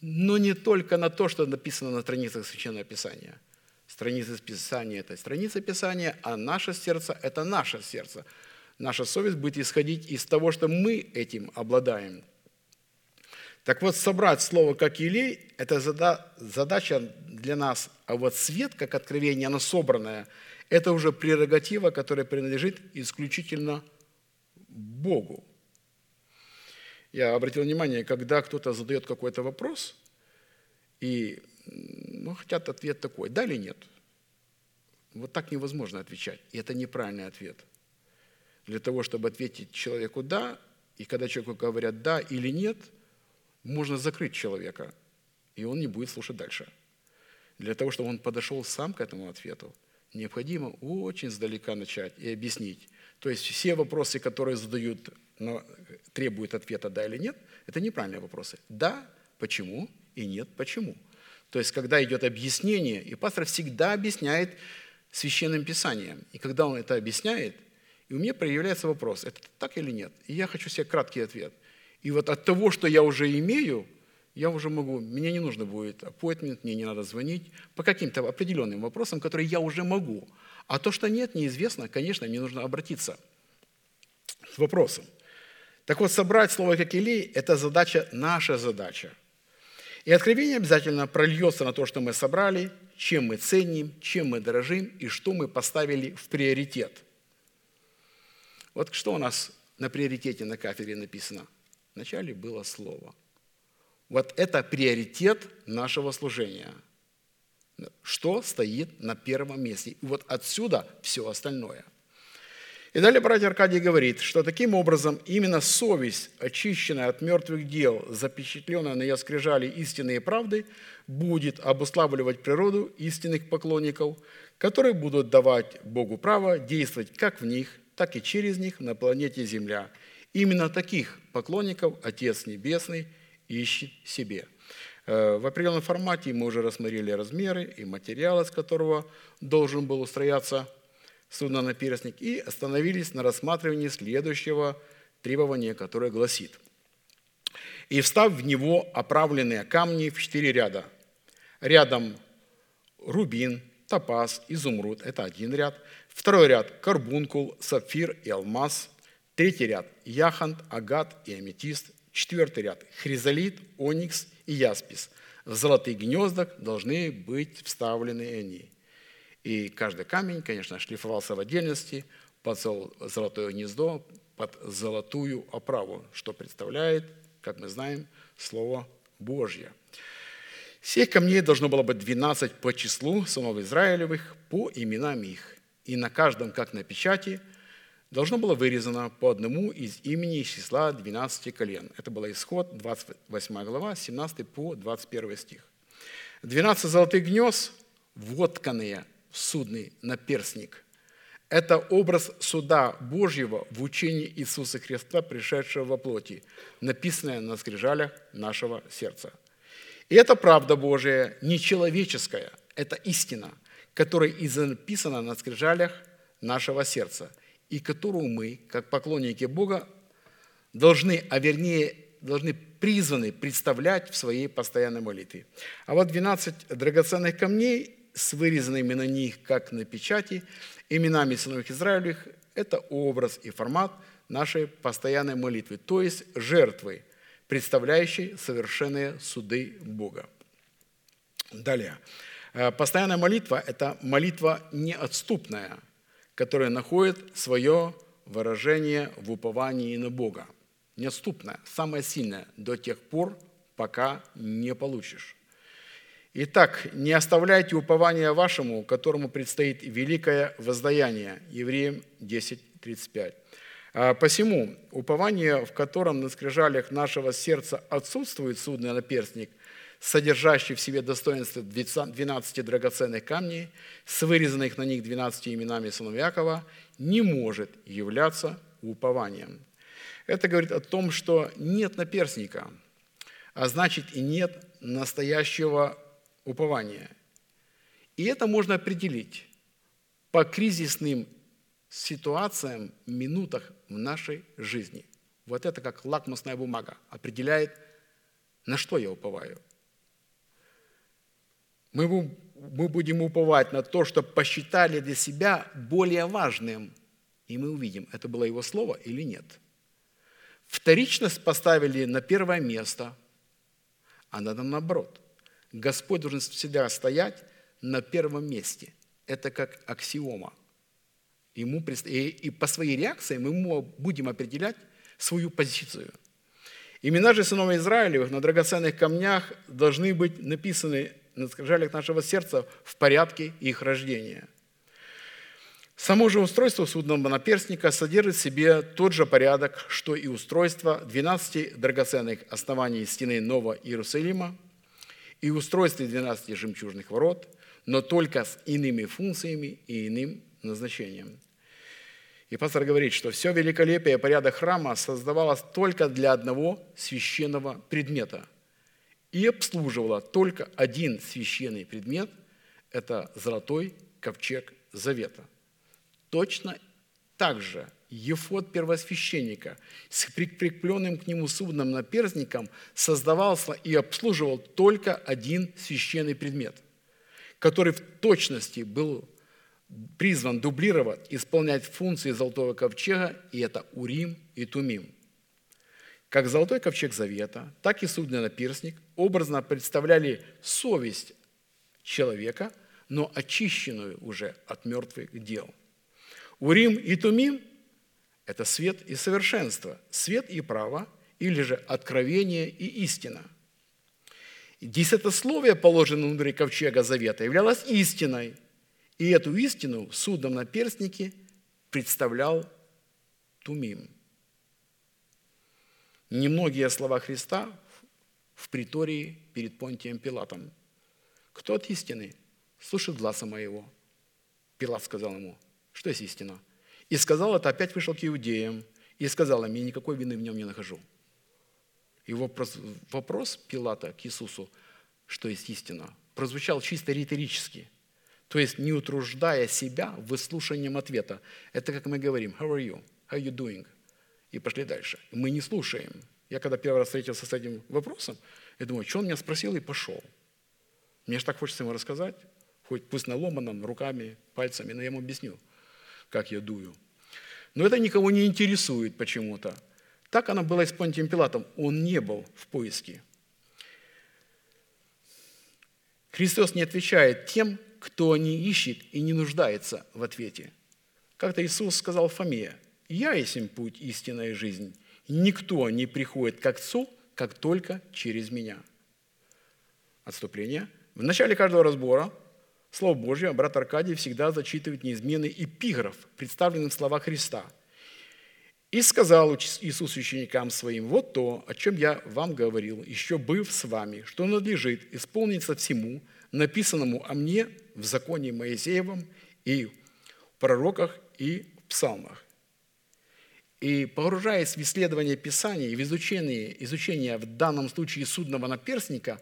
Но не только на то, что написано на страницах Священного Писания. Страница Писания – это страница Писания, а наше сердце – это наше сердце – наша совесть будет исходить из того, что мы этим обладаем. Так вот, собрать слово как елей – это задача для нас, а вот свет, как откровение, оно собранное – это уже прерогатива, которая принадлежит исключительно Богу. Я обратил внимание, когда кто-то задает какой-то вопрос, и ну, хотят ответ такой, да или нет. Вот так невозможно отвечать, и это неправильный ответ – для того, чтобы ответить человеку «да», и когда человеку говорят «да» или «нет», можно закрыть человека, и он не будет слушать дальше. Для того, чтобы он подошел сам к этому ответу, необходимо очень сдалека начать и объяснить. То есть все вопросы, которые задают, но требуют ответа «да» или «нет», это неправильные вопросы. «Да», «почему» и «нет», «почему». То есть, когда идет объяснение, и пастор всегда объясняет священным писанием. И когда он это объясняет, и у меня проявляется вопрос, это так или нет? И я хочу себе краткий ответ. И вот от того, что я уже имею, я уже могу, мне не нужно будет appointment, мне не надо звонить по каким-то определенным вопросам, которые я уже могу. А то, что нет, неизвестно, конечно, мне нужно обратиться с вопросом. Так вот, собрать слово как Илей – это задача, наша задача. И откровение обязательно прольется на то, что мы собрали, чем мы ценим, чем мы дорожим и что мы поставили в приоритет. Вот что у нас на приоритете на кафедре написано? Вначале было слово – вот это приоритет нашего служения. Что стоит на первом месте. И вот отсюда все остальное. И далее братья Аркадий говорит, что таким образом именно совесть, очищенная от мертвых дел, запечатленная на яскрижале истинные правды, будет обуславливать природу истинных поклонников, которые будут давать Богу право действовать как в них, так и через них на планете Земля. Именно таких поклонников Отец Небесный – ищет себе. Э, в определенном формате мы уже рассмотрели размеры и материал, из которого должен был устрояться судно-наперстник, и остановились на рассматривании следующего требования, которое гласит «И встав в него оправленные камни в четыре ряда. Рядом рубин, топаз, изумруд – это один ряд. Второй ряд – карбункул, сапфир и алмаз. Третий ряд – яхонт, агат и аметист. Четвертый ряд – хризолит, оникс и яспис. В золотых гнездах должны быть вставлены они. И каждый камень, конечно, шлифовался в отдельности под золотое гнездо, под золотую оправу, что представляет, как мы знаем, Слово Божье. Всех камней должно было быть 12 по числу сынов Израилевых, по именам их. И на каждом, как на печати – должно было вырезано по одному из имени из числа 12 колен. Это был исход, 28 глава, 17 по 21 стих. 12 золотых гнезд, вотканные в судный наперстник. Это образ суда Божьего в учении Иисуса Христа, пришедшего во плоти, написанное на скрижалях нашего сердца. И это правда Божия, не человеческая, это истина, которая и записана на скрижалях нашего сердца – и которую мы, как поклонники Бога, должны, а вернее, должны призваны представлять в своей постоянной молитве. А вот 12 драгоценных камней с вырезанными на них, как на печати, именами сыновей Израилевых – это образ и формат нашей постоянной молитвы, то есть жертвы, представляющей совершенные суды Бога. Далее. Э, постоянная молитва – это молитва неотступная – которое находит свое выражение в уповании на Бога. Неотступное, самое сильное до тех пор, пока не получишь. Итак, не оставляйте упования вашему, которому предстоит великое воздаяние. Евреям 10.35. А посему упование, в котором на скрижалях нашего сердца отсутствует судный наперстник – содержащий в себе достоинство 12 драгоценных камней, с вырезанных на них 12 именами сынов Якова, не может являться упованием. Это говорит о том, что нет наперстника, а значит и нет настоящего упования. И это можно определить по кризисным ситуациям, минутах в нашей жизни. Вот это как лакмусная бумага определяет, на что я уповаю – мы, мы будем уповать на то, что посчитали для себя более важным. И мы увидим, это было его слово или нет. Вторичность поставили на первое место, а надо наоборот. Господь должен всегда стоять на первом месте. Это как аксиома. Ему, и по своей реакции мы будем определять свою позицию. Имена же сынов Израилевых на драгоценных камнях должны быть написаны на скрижалях нашего сердца в порядке их рождения. Само же устройство судного наперстника содержит в себе тот же порядок, что и устройство 12 драгоценных оснований стены Нового Иерусалима. и устройстве 12 жемчужных ворот, но только с иными функциями и иным назначением. И пастор говорит, что все великолепие и порядок храма создавалось только для одного священного предмета и обслуживало только один священный предмет – это золотой ковчег завета. Точно так же ефод первосвященника с прикрепленным к нему судным наперстником создавался и обслуживал только один священный предмет, который в точности был призван дублировать, исполнять функции золотого ковчега, и это Урим и Тумим. Как золотой ковчег завета, так и судный наперстник образно представляли совесть человека, но очищенную уже от мертвых дел. Урим и Тумим – это свет и совершенство, свет и право, или же откровение и истина. Десятословие, положенное внутри ковчега завета, являлось истиной – и эту истину в судном наперстнике представлял Тумим. Немногие слова Христа в притории перед Понтием Пилатом. «Кто от истины? Слушает глаза моего». Пилат сказал ему, что есть истина. И сказал это, опять вышел к иудеям, и сказал им, я никакой вины в нем не нахожу. И вопрос, вопрос Пилата к Иисусу, что есть истина, прозвучал чисто риторически – то есть не утруждая себя выслушанием ответа. Это как мы говорим, how are you? How are you doing? И пошли дальше. Мы не слушаем. Я когда первый раз встретился с этим вопросом, я думаю, что он меня спросил и пошел. Мне же так хочется ему рассказать, хоть пусть на руками, пальцами, но я ему объясню, как я дую. Но это никого не интересует почему-то. Так оно было и с Понтием Пилатом. Он не был в поиске. Христос не отвечает тем, кто не ищет и не нуждается в ответе. Как-то Иисус сказал Фоме, «Я есть им путь, истинная жизнь. Никто не приходит к Отцу, как только через Меня». Отступление. В начале каждого разбора Слово Божье брат Аркадий всегда зачитывает неизменный эпиграф, представленный в словах Христа. «И сказал Иисус ученикам своим, вот то, о чем я вам говорил, еще быв с вами, что надлежит исполниться всему, написанному о мне в законе Моисеевом и в пророках и в псалмах. И погружаясь в исследование Писания и в изучение, изучение в данном случае судного наперстника,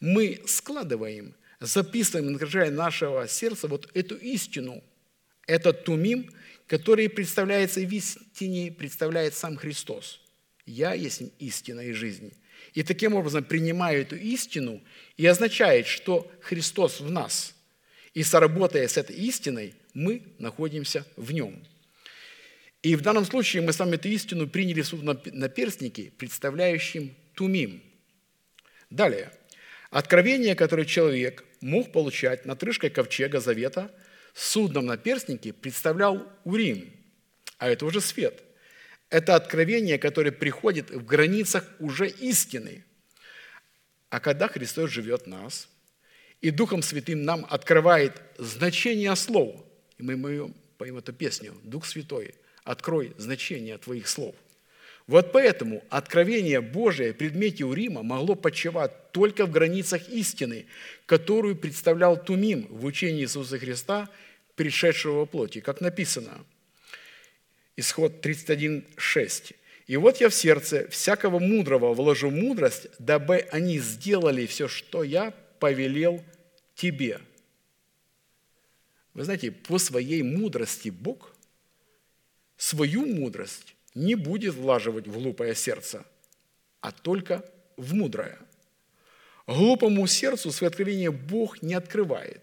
мы складываем, записываем, накрывая нашего сердца вот эту истину, этот тумим, который представляется в истине, представляет сам Христос. «Я есть истина и жизнь». И таким образом принимаю эту истину и означает, что Христос в нас. И соработая с этой истиной, мы находимся в нем. И в данном случае мы с вами эту истину приняли в суд на перстнике, представляющим Тумим. Далее. Откровение, которое человек мог получать над крышкой ковчега завета, судном на перстнике представлял Урим, а это уже свет – это откровение, которое приходит в границах уже истины. А когда Христос живет в нас, и Духом Святым нам открывает значение слов, и мы поем эту песню, Дух Святой, открой значение Твоих слов. Вот поэтому откровение Божие в предмете Урима могло почивать только в границах истины, которую представлял Тумим в учении Иисуса Христа, пришедшего во плоти. Как написано – Исход 31.6. «И вот я в сердце всякого мудрого вложу мудрость, дабы они сделали все, что я повелел тебе». Вы знаете, по своей мудрости Бог свою мудрость не будет влаживать в глупое сердце, а только в мудрое. Глупому сердцу свое откровение Бог не открывает.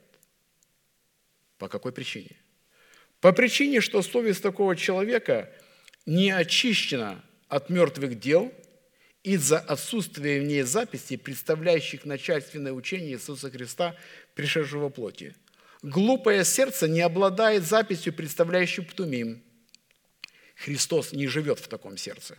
По какой причине? По причине, что совесть такого человека не очищена от мертвых дел из-за отсутствия в ней записей, представляющих начальственное учение Иисуса Христа, пришедшего плоти. Глупое сердце не обладает записью, представляющей Птумим. Христос не живет в таком сердце.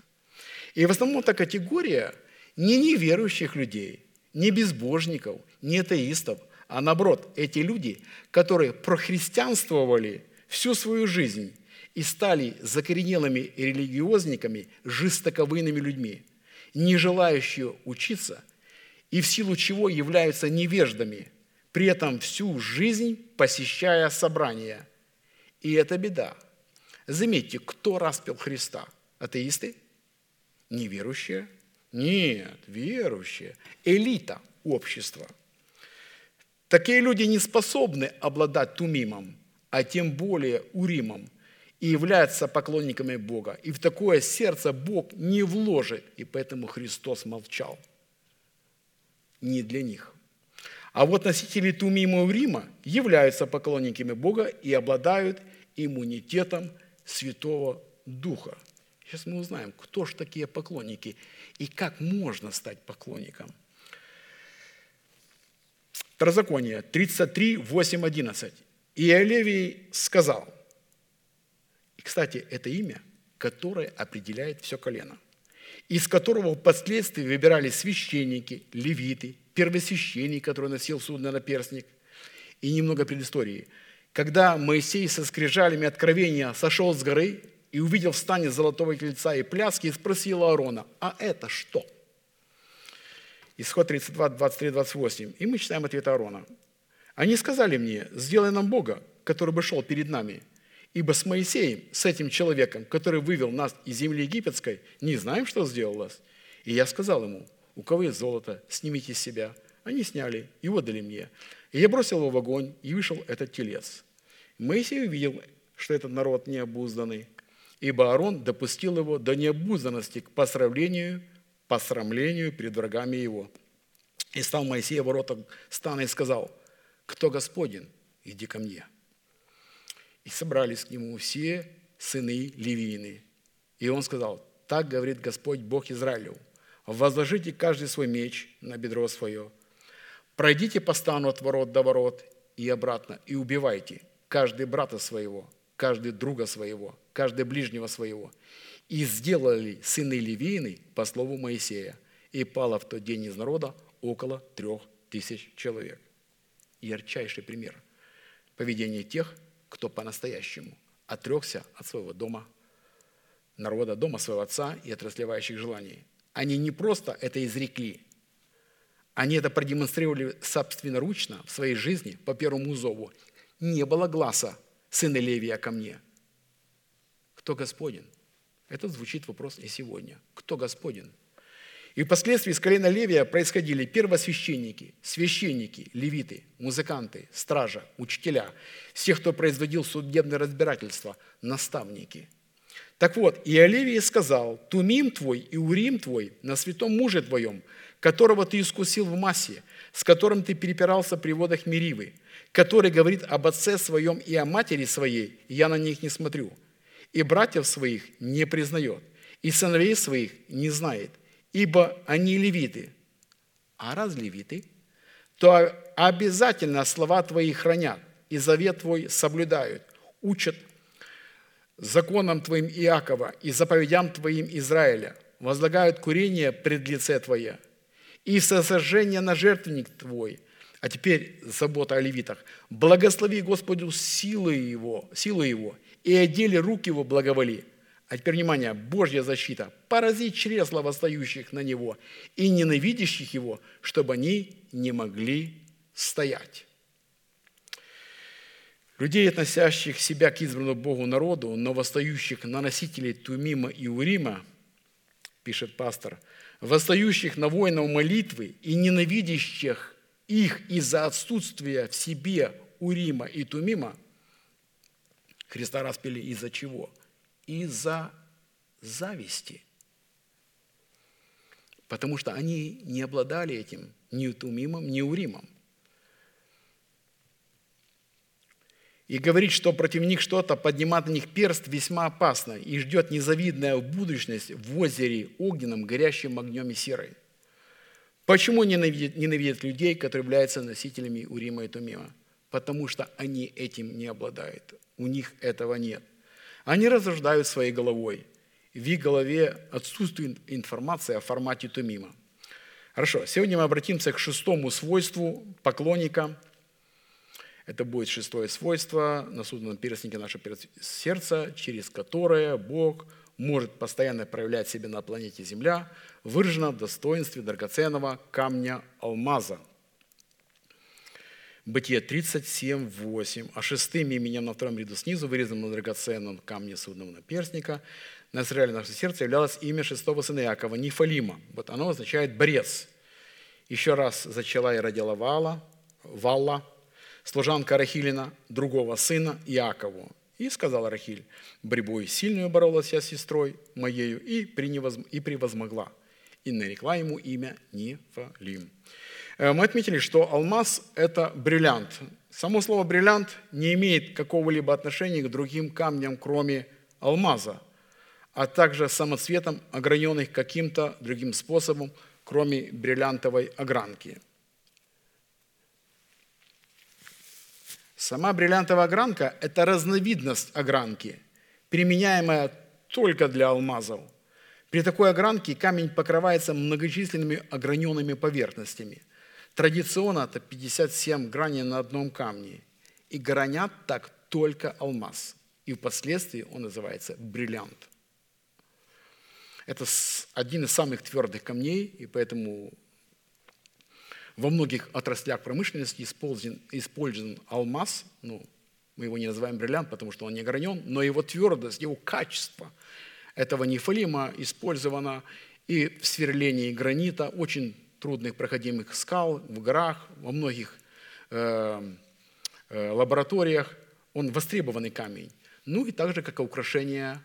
И в основном эта категория не неверующих людей, не безбожников, не атеистов, а наоборот, эти люди, которые прохристианствовали всю свою жизнь и стали закоренелыми религиозниками, жестоковыйными людьми, не желающие учиться и в силу чего являются невеждами, при этом всю жизнь посещая собрания. И это беда. Заметьте, кто распил Христа? Атеисты? Неверующие? Нет, верующие. Элита общества. Такие люди не способны обладать тумимом, а тем более уримом, и являются поклонниками Бога. И в такое сердце Бог не вложит, и поэтому Христос молчал. Не для них. А вот носители Тумима и Урима являются поклонниками Бога и обладают иммунитетом Святого Духа. Сейчас мы узнаем, кто же такие поклонники и как можно стать поклонником. Второзаконие 33, 8, 11. И Левий сказал, и, кстати, это имя, которое определяет все колено, из которого впоследствии выбирались священники, левиты, первосвященник, который носил судно на перстник. И немного предыстории. Когда Моисей со скрижалями откровения сошел с горы и увидел в стане золотого кольца и пляски, и спросил Аарона, а это что? Исход 32, 23, 28. И мы читаем ответ Аарона. Они сказали мне, сделай нам Бога, который бы шел перед нами. Ибо с Моисеем, с этим человеком, который вывел нас из земли египетской, не знаем, что сделал нас. И я сказал ему, у кого есть золото, снимите с себя. Они сняли и отдали мне. И я бросил его в огонь, и вышел этот телец. Моисей увидел, что этот народ необузданный, ибо Аарон допустил его до необузданности к посрамлению, посрамлению перед врагами его. И стал Моисей в воротах стана и сказал, кто Господен, иди ко мне. И собрались к нему все сыны Левины. И он сказал, так говорит Господь Бог Израилев, возложите каждый свой меч на бедро свое, пройдите по стану от ворот до ворот и обратно, и убивайте каждый брата своего, каждый друга своего, каждый ближнего своего. И сделали сыны Левины по слову Моисея, и пало в тот день из народа около трех тысяч человек. Ярчайший пример поведения тех, кто по-настоящему отрекся от своего дома, народа, дома своего отца и от расливающих желаний. Они не просто это изрекли, они это продемонстрировали собственноручно в своей жизни по первому зову. Не было глаза сына Левия ко мне. Кто Господен? Это звучит вопрос и сегодня. Кто Господен? И впоследствии из колена Левия происходили первосвященники, священники, левиты, музыканты, стража, учителя, все, кто производил судебное разбирательство, наставники – так вот, и Оливий сказал, «Тумим твой и Урим твой на святом муже твоем, которого ты искусил в массе, с которым ты перепирался при водах Меривы, который говорит об отце своем и о матери своей, я на них не смотрю, и братьев своих не признает, и сыновей своих не знает, ибо они левиты. А раз левиты, то обязательно слова твои хранят, и завет твой соблюдают, учат законам Твоим Иакова и заповедям Твоим Израиля, возлагают курение пред лице Твое и сожжение на жертвенник Твой. А теперь забота о левитах. Благослови Господу силу Его, силу Его и одели руки Его благоволи. А теперь, внимание, Божья защита. Порази чресла восстающих на Него и ненавидящих Его, чтобы они не могли стоять. Людей, относящих себя к избранному Богу народу, но восстающих на носителей Тумима и Урима, пишет пастор, восстающих на воинов молитвы и ненавидящих их из-за отсутствия в себе Урима и Тумима, Христа распили из-за чего? Из-за зависти. Потому что они не обладали этим ни Тумимом, ни Уримом – и говорить, что против них что-то, поднимать на них перст весьма опасно и ждет незавидная будущность в озере огненном, горящим огнем и серой. Почему ненавидят, ненавидят людей, которые являются носителями Урима и Тумима? Потому что они этим не обладают. У них этого нет. Они рассуждают своей головой. В их голове отсутствует информация о формате Тумима. Хорошо, сегодня мы обратимся к шестому свойству поклонника – это будет шестое свойство на судном перстнике нашего сердца, через которое Бог может постоянно проявлять себя на планете Земля, выражено в достоинстве драгоценного камня алмаза. Бытие 37, 8. А шестым именем на втором ряду снизу, вырезанным на драгоценном камне судного наперстника, на Израиле наше сердце являлось имя шестого сына Якова, Нифалима. Вот оно означает «борец». Еще раз зачала и родила Вала, Валла, служанка Рахилина, другого сына Иакову. И сказала Рахиль, борьбой сильную боролась я с сестрой моею и, и превозмогла. И нарекла ему имя Нифалим. Э, мы отметили, что алмаз – это бриллиант. Само слово «бриллиант» не имеет какого-либо отношения к другим камням, кроме алмаза, а также самоцветом, ограненных каким-то другим способом, кроме бриллиантовой огранки – Сама бриллиантовая огранка – это разновидность огранки, применяемая только для алмазов. При такой огранке камень покрывается многочисленными ограненными поверхностями. Традиционно это 57 граней на одном камне. И гранят так только алмаз. И впоследствии он называется бриллиант. Это один из самых твердых камней, и поэтому во многих отраслях промышленности использован, использован алмаз, ну, мы его не называем бриллиант, потому что он не огранен, но его твердость, его качество этого нефалима использовано и в сверлении гранита, очень трудных проходимых скал, в горах, во многих э, э, лабораториях. Он востребованный камень. Ну и также как украшение,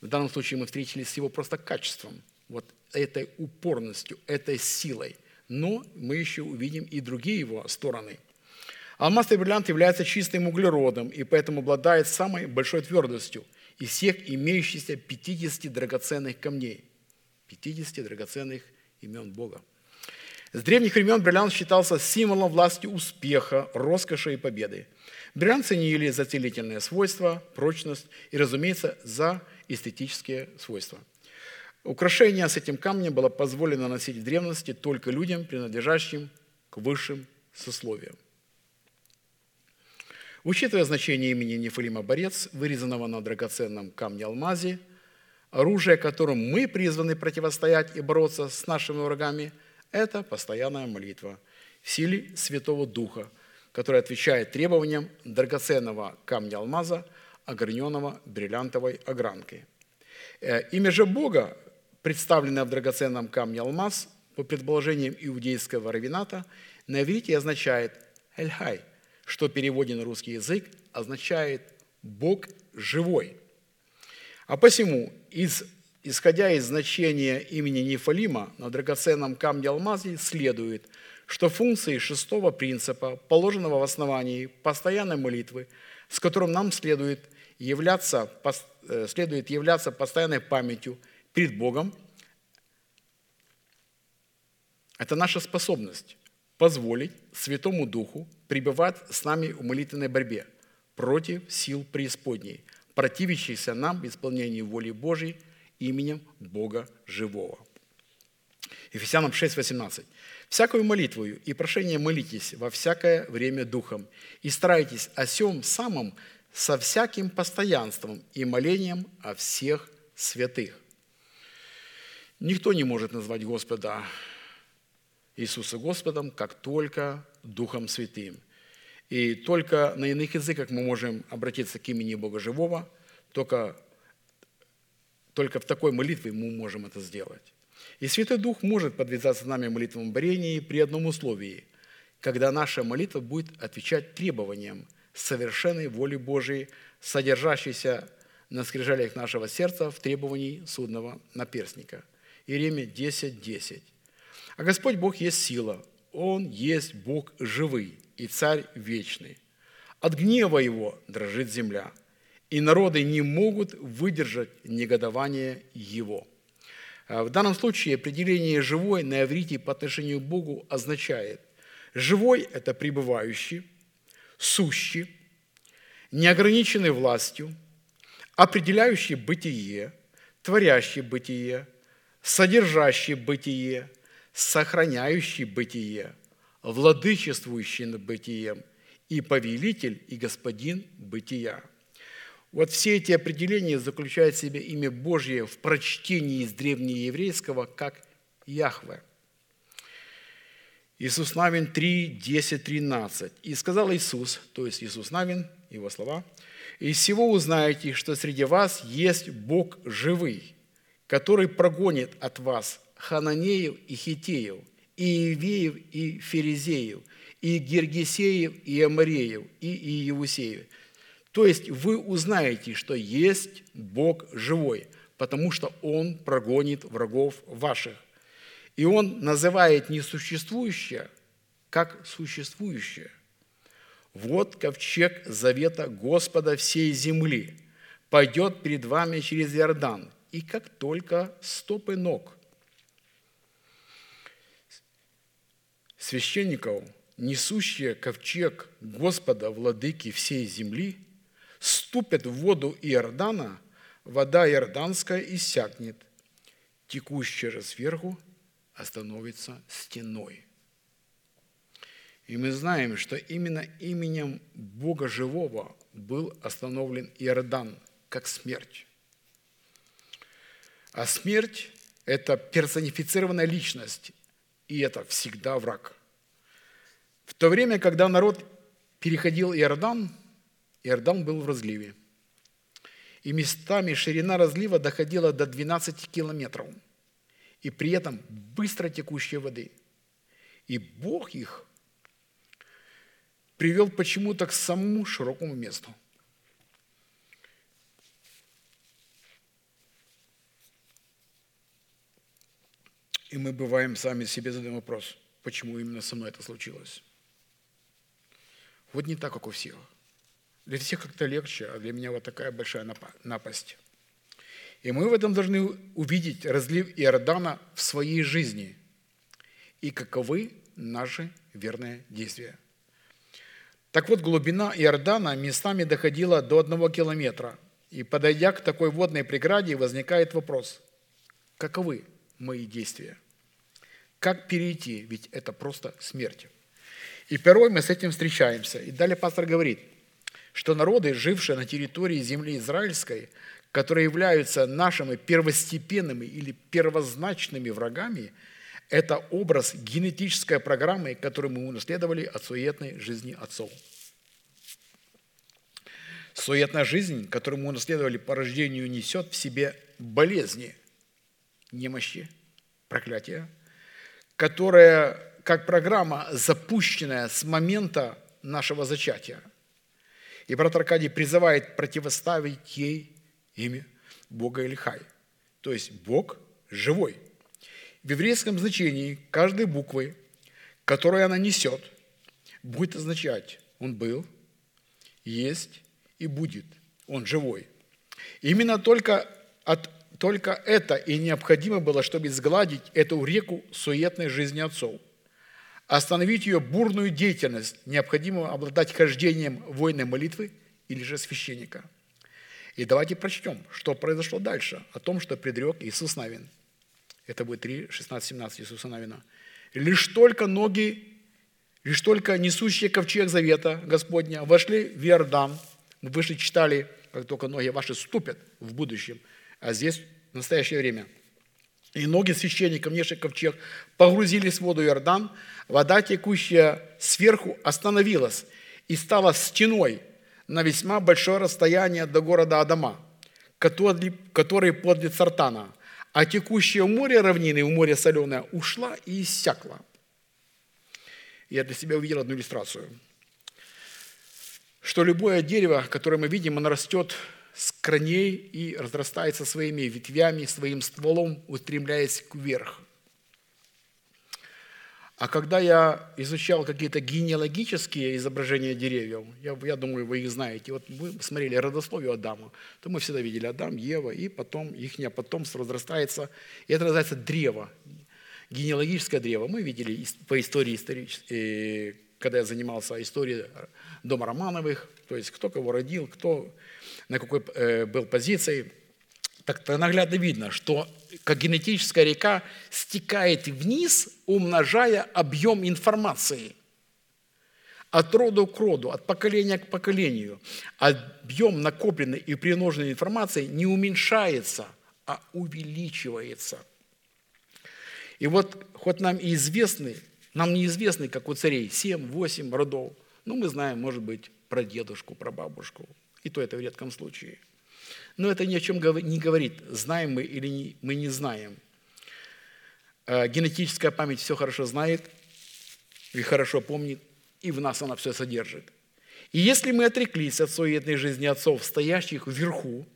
в данном случае мы встретились с его просто качеством, вот этой упорностью, этой силой – но мы еще увидим и другие его стороны. Алмаз и бриллиант является чистым углеродом и поэтому обладает самой большой твердостью из всех имеющихся 50 драгоценных камней. 50 драгоценных имен Бога. С древних времен бриллиант считался символом власти успеха, роскоши и победы. Бриллиант ценили за целительные свойства, прочность и, разумеется, за эстетические свойства – Украшение с этим камнем было позволено носить в древности только людям, принадлежащим к высшим сословиям. Учитывая значение имени Нефилима Борец, вырезанного на драгоценном камне алмазе, оружие, которым мы призваны противостоять и бороться с нашими врагами, это постоянная молитва в силе Святого Духа, которая отвечает требованиям драгоценного камня алмаза, ограненного бриллиантовой огранкой. Э, имя же Бога представленная в драгоценном камне алмаз, по предположениям иудейского равината, на иврите означает «эльхай», что в переводе на русский язык означает «Бог живой». А посему, из, исходя из значения имени Нефалима на драгоценном камне алмазе, следует, что функции шестого принципа, положенного в основании постоянной молитвы, с которым нам следует являться, э, следует являться постоянной памятью – перед Богом, это наша способность позволить Святому Духу пребывать с нами в молитвенной борьбе против сил преисподней, противящихся нам исполнению воли Божьей именем Бога Живого. Ефесянам 6:18. «Всякую молитвою и прошение молитесь во всякое время Духом, и старайтесь о сем самом со всяким постоянством и молением о всех святых». Никто не может назвать Господа Иисуса Господом, как только Духом Святым. И только на иных языках мы можем обратиться к имени Бога Живого, только, только в такой молитве мы можем это сделать. И Святой Дух может подвязаться с нами в молитвенном борении при одном условии, когда наша молитва будет отвечать требованиям совершенной воли Божией, содержащейся на скрижалях нашего сердца в требовании судного наперстника – Иеремия 10, 10. А Господь Бог есть сила, Он есть Бог живый и Царь вечный. От гнева Его дрожит земля, и народы не могут выдержать негодование Его. А в данном случае определение «живой» на иврите по отношению к Богу означает «живой» – это пребывающий, сущий, неограниченный властью, определяющий бытие, творящий бытие, содержащий бытие, сохраняющий бытие, владычествующий над бытием и повелитель и господин бытия. Вот все эти определения заключают в себе имя Божье в прочтении из древнееврейского как Яхве. Иисус Навин 3, 10, 13. «И сказал Иисус, то есть Иисус Навин, его слова, «И всего узнаете, что среди вас есть Бог живый, который прогонит от вас Хананеев и Хитеев, и Ивеев и Ферезеев, и Гергесеев и Амареев, и Иевусеев. То есть вы узнаете, что есть Бог живой, потому что Он прогонит врагов ваших. И Он называет несуществующее как существующее. Вот ковчег завета Господа всей земли пойдет перед вами через Иордан, и как только стопы ног священников, несущие ковчег Господа, владыки всей земли, ступят в воду Иордана, вода иорданская иссякнет, текущая же сверху остановится стеной. И мы знаем, что именно именем Бога Живого был остановлен Иордан, как смерть. А смерть – это персонифицированная личность, и это всегда враг. В то время, когда народ переходил Иордан, Иордан был в разливе. И местами ширина разлива доходила до 12 километров. И при этом быстро текущей воды. И Бог их привел почему-то к самому широкому месту. И мы бываем сами себе задаем вопрос, почему именно со мной это случилось. Вот не так, как у всех. Для всех как-то легче, а для меня вот такая большая напасть. И мы в этом должны увидеть разлив Иордана в своей жизни и каковы наши верные действия. Так вот, глубина Иордана местами доходила до одного километра. И подойдя к такой водной преграде, возникает вопрос, каковы мои действия? Как перейти? Ведь это просто смерть. И порой мы с этим встречаемся. И далее пастор говорит, что народы, жившие на территории земли израильской, которые являются нашими первостепенными или первозначными врагами, это образ генетической программы, которую мы унаследовали от суетной жизни отцов. Суетная жизнь, которую мы унаследовали по рождению, несет в себе болезни, немощи, проклятия, которая как программа, запущенная с момента нашего зачатия. И брат Аркадий призывает противоставить ей имя Бога Илихай. То есть Бог живой. В еврейском значении каждой буквы, которую она несет, будет означать «Он был, есть и будет». Он живой. Именно только от только это и необходимо было, чтобы сгладить эту реку суетной жизни отцов. Остановить ее бурную деятельность необходимо обладать хождением воинной молитвы или же священника. И давайте прочтем, что произошло дальше, о том, что предрек Иисус Навин. Это будет 3, 16, 17 Иисуса Навина. «Лишь только ноги, лишь только несущие ковчег завета Господня вошли в Иордан». Мы вышли, читали, как только ноги ваши ступят в будущем – а здесь в настоящее время. И ноги священника, внешний ковчег, погрузились в воду Иордан, вода, текущая сверху, остановилась и стала стеной на весьма большое расстояние до города Адама, который, который подле Цартана, а текущее море равнины, в море соленое, ушла и иссякла. Я для себя увидел одну иллюстрацию, что любое дерево, которое мы видим, оно растет с корней и разрастается своими ветвями, своим стволом, устремляясь вверх. А когда я изучал какие-то генеалогические изображения деревьев, я, я думаю, вы их знаете, вот мы смотрели родословие Адама, то мы всегда видели Адам, Ева, и потом их потомство разрастается, и это называется древо, генеалогическое древо. Мы видели по истории, исторической, э, когда я занимался историей дома Романовых, то есть кто кого родил, кто на какой э, был позиции, так наглядно видно, что как генетическая река стекает вниз, умножая объем информации. от рода к роду, от поколения к поколению, объем накопленной и примноженной информации не уменьшается, а увеличивается. И вот хоть нам и известны, нам неизвестны, как у царей, 7-8 родов, ну, мы знаем, может быть, про дедушку, про бабушку, и то это в редком случае. Но это ни о чем не говорит, знаем мы или мы не знаем. Э, генетическая память все хорошо знает и хорошо помнит, и в нас она все содержит. И если мы отреклись от суетной жизни отцов, стоящих вверху,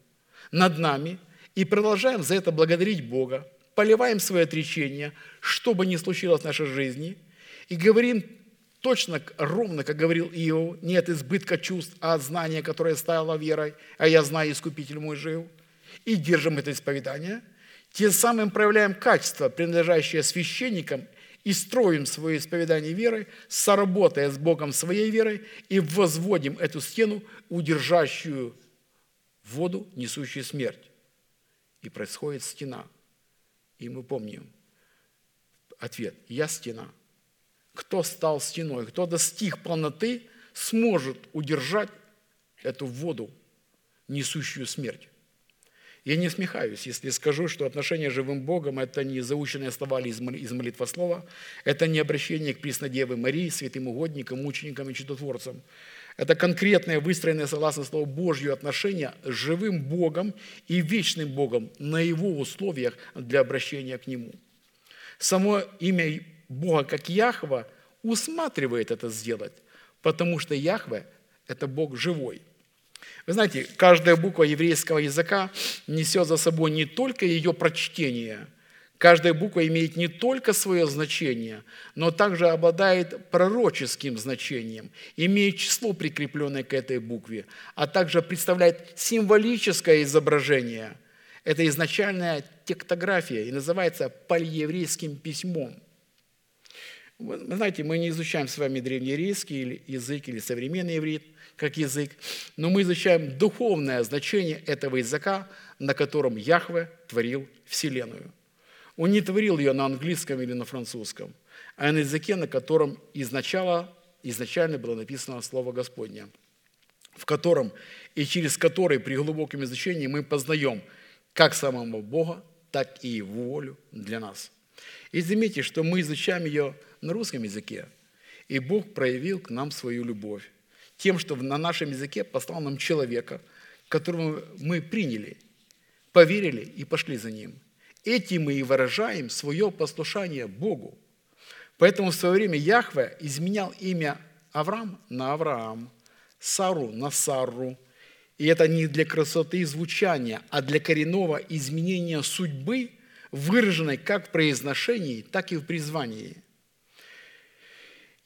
над нами, и продолжаем за это благодарить Бога, поливаем свое отречение, что бы ни случилось в нашей жизни, и говорим точно, ровно, как говорил Иов, не от избытка чувств, а от знания, которое стало верой, а я знаю, Искупитель мой жив, и держим это исповедание, тем самым проявляем качество, принадлежащее священникам – и строим свое исповедание верой, соработая с Богом своей верой и возводим эту стену, удержащую воду, несущую смерть. И происходит стена. И мы помним ответ – я стена. Кто стал стеной, кто достиг полноты, сможет удержать эту воду, несущую смерть. Я не смехаюсь, если скажу, что отношение с живым Богом – это не заученные слова из молитвослова, это не обращение к Преснодеве Марии, святым угодникам, мученикам и чудотворцам. Это конкретное, выстроенное согласно Слову Божье отношение с живым Богом и вечным Богом на Его условиях для обращения к Нему. Само имя Бога, как Яхва, усматривает это сделать, потому что Яхве – это Бог живой – вы знаете, каждая буква еврейского языка несет за собой не только ее прочтение, каждая буква имеет не только свое значение, но также обладает пророческим значением, имеет число, прикрепленное к этой букве, а также представляет символическое изображение. Это изначальная тектография и называется пальеврейским письмом. Вы знаете, мы не изучаем с вами древнееврейский язык или современный иврит – как язык, но мы изучаем духовное значение этого языка, на котором Яхве творил Вселенную. Он не творил ее на английском или на французском, а на языке, на котором изначально, изначально было написано Слово Господне, в котором и через который при глубоком изучении мы познаем как самого Бога, так и Его волю для нас. И заметьте, что мы изучаем ее на русском языке, и Бог проявил к нам свою любовь тем, что на нашем языке послал нам человека, которого мы приняли, поверили и пошли за ним. Этим мы и выражаем свое послушание Богу. Поэтому в свое время Яхве изменял имя Авраам на Авраам, Сару на Сару. И это не для красоты и звучания, а для коренного изменения судьбы, выраженной как в произношении, так и в призвании –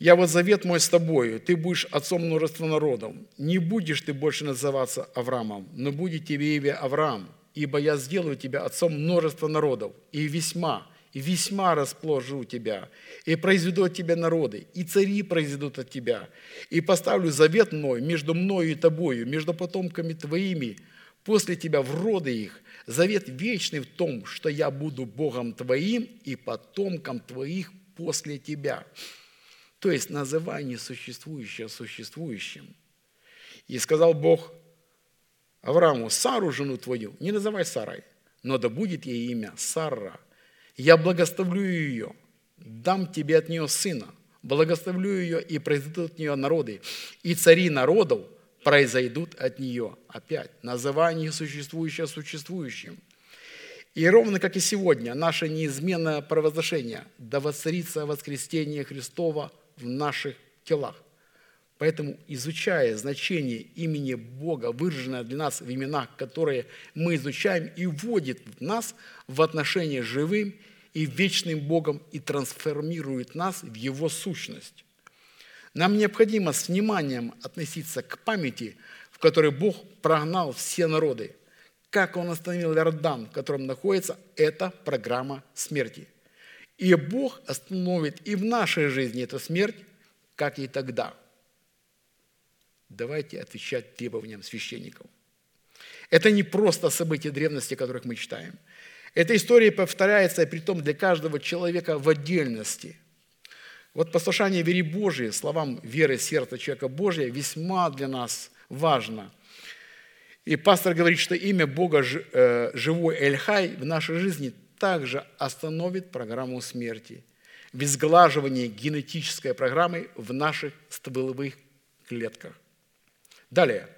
я вот завет мой с тобою, ты будешь отцом множества народов. Не будешь ты больше называться Авраамом, но будет тебе имя Авраам, ибо я сделаю тебя отцом множества народов, и весьма, и весьма расположу тебя, и произведу от тебя народы, и цари произведут от тебя, и поставлю завет мой между мною и тобою, между потомками твоими, после тебя в роды их, завет вечный в том, что я буду Богом твоим и потомком твоих после тебя». То есть называй несуществующее существующим. И сказал Бог Аврааму, Сару, жену твою, не называй Сарой, но да будет ей имя Сара. Я благословлю ее, дам тебе от нее сына, благословлю ее и произойдут от нее народы, и цари народов произойдут от нее. Опять, называй несуществующее существующим. И ровно как и сегодня, наше неизменное провозглашение – да воцарится воскресение Христова – в наших телах. Поэтому, изучая значение имени Бога, выраженное для нас в именах, которые мы изучаем, и вводит нас в отношения с живым и вечным Богом и трансформирует нас в Его сущность. Нам необходимо с вниманием относиться к памяти, в которой Бог прогнал все народы. Как Он остановил Иордан, в котором находится эта программа смерти – и Бог остановит и в нашей жизни эту смерть, как и тогда. Давайте отвечать требованиям священников. Это не просто события древности, о которых мы читаем. Эта история повторяется, при том для каждого человека в отдельности. Вот послушание вере Божией, словам веры сердца человека Божия весьма для нас важно. И пастор говорит, что имя Бога э, живой Эльхай в нашей жизни также остановит программу смерти, в изглаживании генетической программы в наших стволовых клетках. Далее.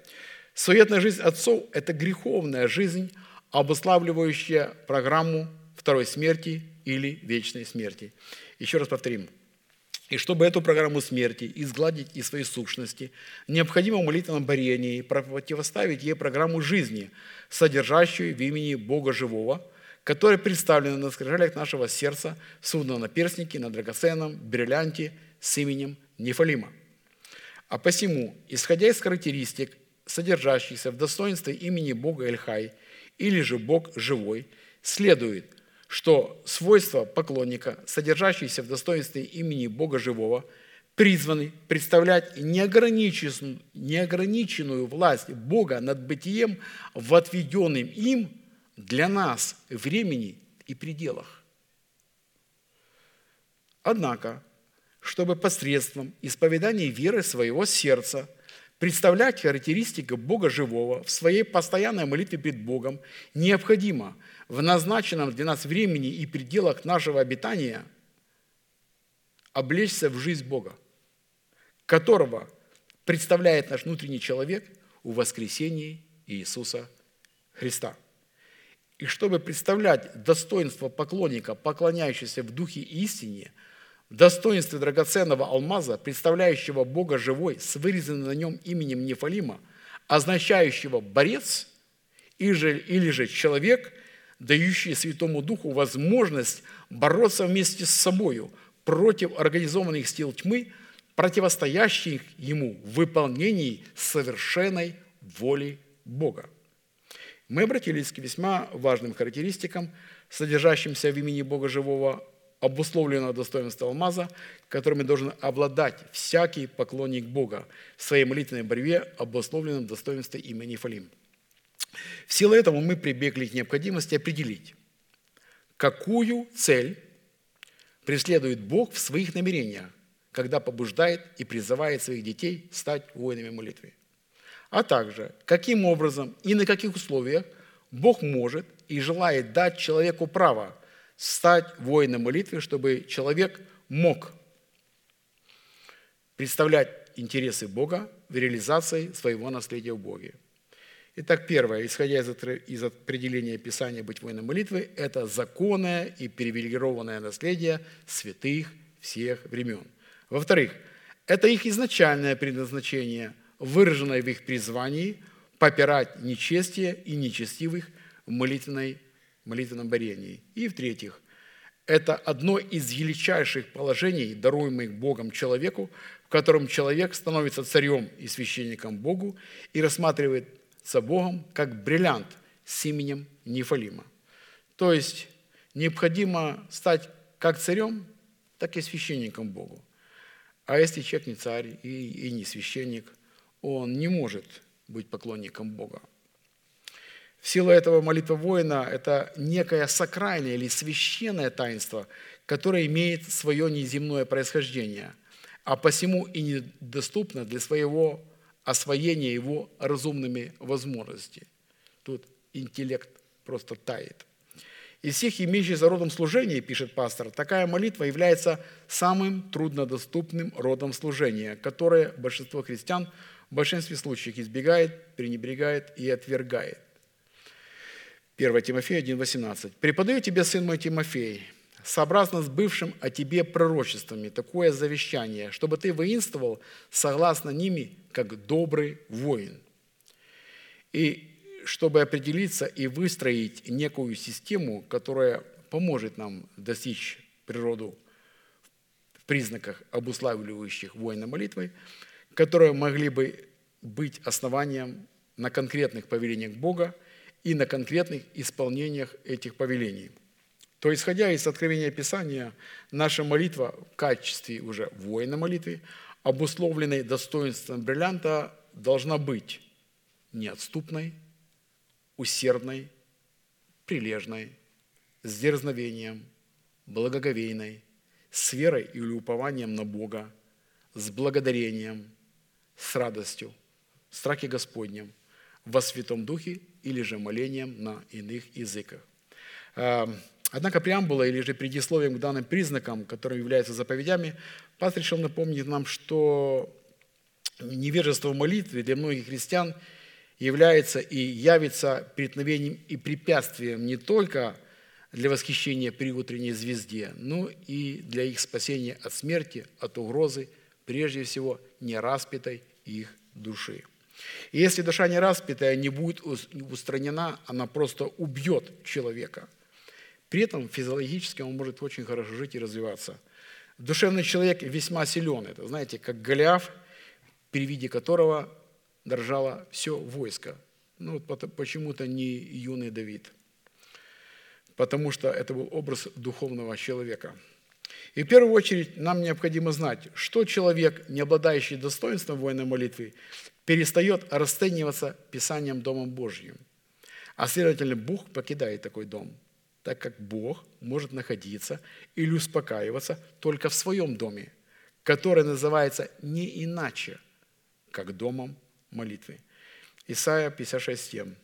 Суетная жизнь отцов – это греховная жизнь, обуславливающая программу второй смерти или вечной смерти. Еще раз повторим. И чтобы эту программу смерти изгладить из своей сущности, необходимо в молитвенном борении противоставить ей программу жизни, содержащую в имени Бога Живого, которая представлена на скрижалях нашего сердца, судно на перстнике, на драгоценном бриллианте с именем Нефалима. А посему, исходя из характеристик, содержащихся в достоинстве имени Бога Эльхай, или же Бог Живой, следует – что свойства поклонника, содержащиеся в достоинстве имени Бога Живого, призваны представлять неограниченную, неограниченную власть Бога над бытием в отведенном им для нас времени и пределах. Однако, чтобы посредством исповедания веры своего сердца представлять характеристики Бога живого в своей постоянной молитве перед Богом, необходимо – в назначенном для нас времени и пределах нашего обитания облечься в жизнь Бога, которого представляет наш внутренний человек в воскресении Иисуса Христа. И чтобы представлять достоинство поклонника, поклоняющегося в духе истине, в достоинстве драгоценного алмаза, представляющего Бога живой, с вырезанным на нем именем Нефалима, означающего «борец» или же, «человек», дающие Святому Духу возможность бороться вместе с собою против организованных сил тьмы, противостоящих ему в выполнении совершенной воли Бога. Мы обратились к весьма важным характеристикам, содержащимся в имени Бога Живого, обусловленного достоинства алмаза, которыми должен обладать всякий поклонник Бога в своей молитвенной борьбе, обусловленном достоинстве имени Фалим. В силу этого мы прибегли к необходимости определить, какую цель преследует Бог в своих намерениях, когда побуждает и призывает своих детей стать воинами молитвы. А также, каким образом и на каких условиях Бог может и желает дать человеку право стать воином молитвы, чтобы человек мог представлять интересы Бога в реализации своего наследия в Боге. Итак, первое, исходя из определения Писания «быть воином молитвы», это законное и привилегированное наследие святых всех времен. Во-вторых, это их изначальное предназначение, выраженное в их призвании попирать нечестие и нечестивых в молитвенной, молитвенном борении. И в-третьих, это одно из величайших положений, даруемых Богом человеку, в котором человек становится царем и священником Богу и рассматривает за Богом, как бриллиант с именем Нефалима. То есть необходимо стать как царем, так и священником Богу. А если человек не царь и, и не священник, он не может быть поклонником Бога. В силу этого молитва воина – это некое сакральное или священное таинство, которое имеет свое неземное происхождение, а посему и недоступно для своего освоение его разумными возможностями. Тут интеллект просто тает. Из всех имеющихся родом служения, пишет пастор, такая молитва является самым труднодоступным родом служения, которое большинство христиан в большинстве случаев избегает, пренебрегает и отвергает. 1 Тимофея 1,18. «Преподаю тебе, сын мой Тимофей, сообразно с бывшим о тебе пророчествами, такое завещание, чтобы ты воинствовал согласно ними, как добрый воин. И чтобы определиться и выстроить некую систему, которая поможет нам достичь природу в признаках, обуславливающих воина молитвы, которые могли бы быть основанием на конкретных повелениях Бога и на конкретных исполнениях этих повелений – то, исходя из откровения Писания, наша молитва в качестве уже воина молитвы, обусловленной достоинством бриллианта, должна быть неотступной, усердной, прилежной, с дерзновением, благоговейной, с верой или упованием на Бога, с благодарением, с радостью, в страхе Господнем, во Святом Духе или же молением на иных языках. А, однако преамбула или же предисловием к данным признакам, которые являются заповедями, пастор решил напомнить нам, что невежество в молитве для многих христиан является и явится преткновением и препятствием не только для восхищения при утренней звезде, но и для их спасения от смерти, от угрозы, прежде всего, нераспятой их души. И если душа нераспятая не будет устранена, она просто убьет человека. При этом физиологически он может очень хорошо жить и развиваться. Душевный человек весьма силен. Это, знаете, как Голиаф, при виде которого дрожало все войско. Ну, почему-то не юный Давид. Потому что это был образ духовного человека. И в первую очередь нам необходимо знать, что человек, не обладающий достоинством воинной молитвы, перестает расцениваться Писанием Домом Божьим. А следовательно, Бог покидает такой дом, так как Бог может находиться или успокаиваться только в своем доме, который называется не иначе, как домом молитвы. Исайя 56:7.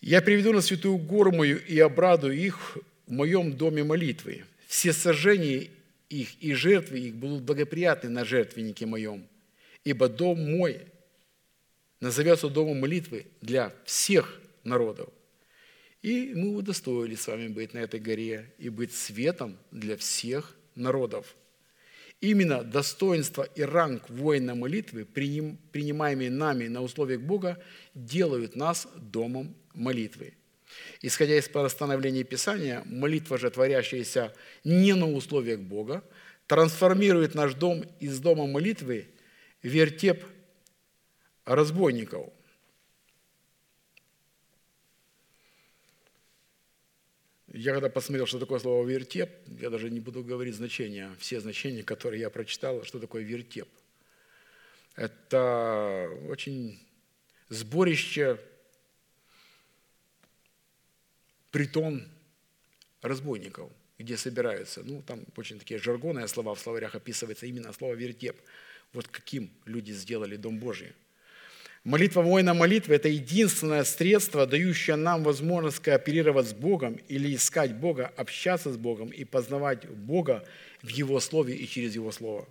«Я приведу на святую гору мою и обрадую их в моем доме молитвы. Все сожжения их и жертвы их будут благоприятны на жертвеннике моем, ибо дом мой назовется домом молитвы для всех народов. И мы удостоили с вами быть на этой горе и быть светом для всех народов. Именно достоинство и ранг воина молитвы, принимаемые нами на условиях Бога, делают нас домом молитвы. Исходя из постановления Писания, молитва же, творящаяся не на условиях Бога, трансформирует наш дом из дома молитвы в вертеп разбойников. Я когда посмотрел, что такое слово «вертеп», я даже не буду говорить значения, все значения, которые я прочитал, что такое вертеп. Это очень сборище, притон разбойников, где собираются. Ну, там очень такие жаргонные слова в словарях описывается именно слово «вертеп». Вот каким люди сделали Дом Божий – Молитва воина молитвы – это единственное средство, дающее нам возможность кооперировать с Богом или искать Бога, общаться с Богом и познавать Бога в Его Слове и через Его Слово.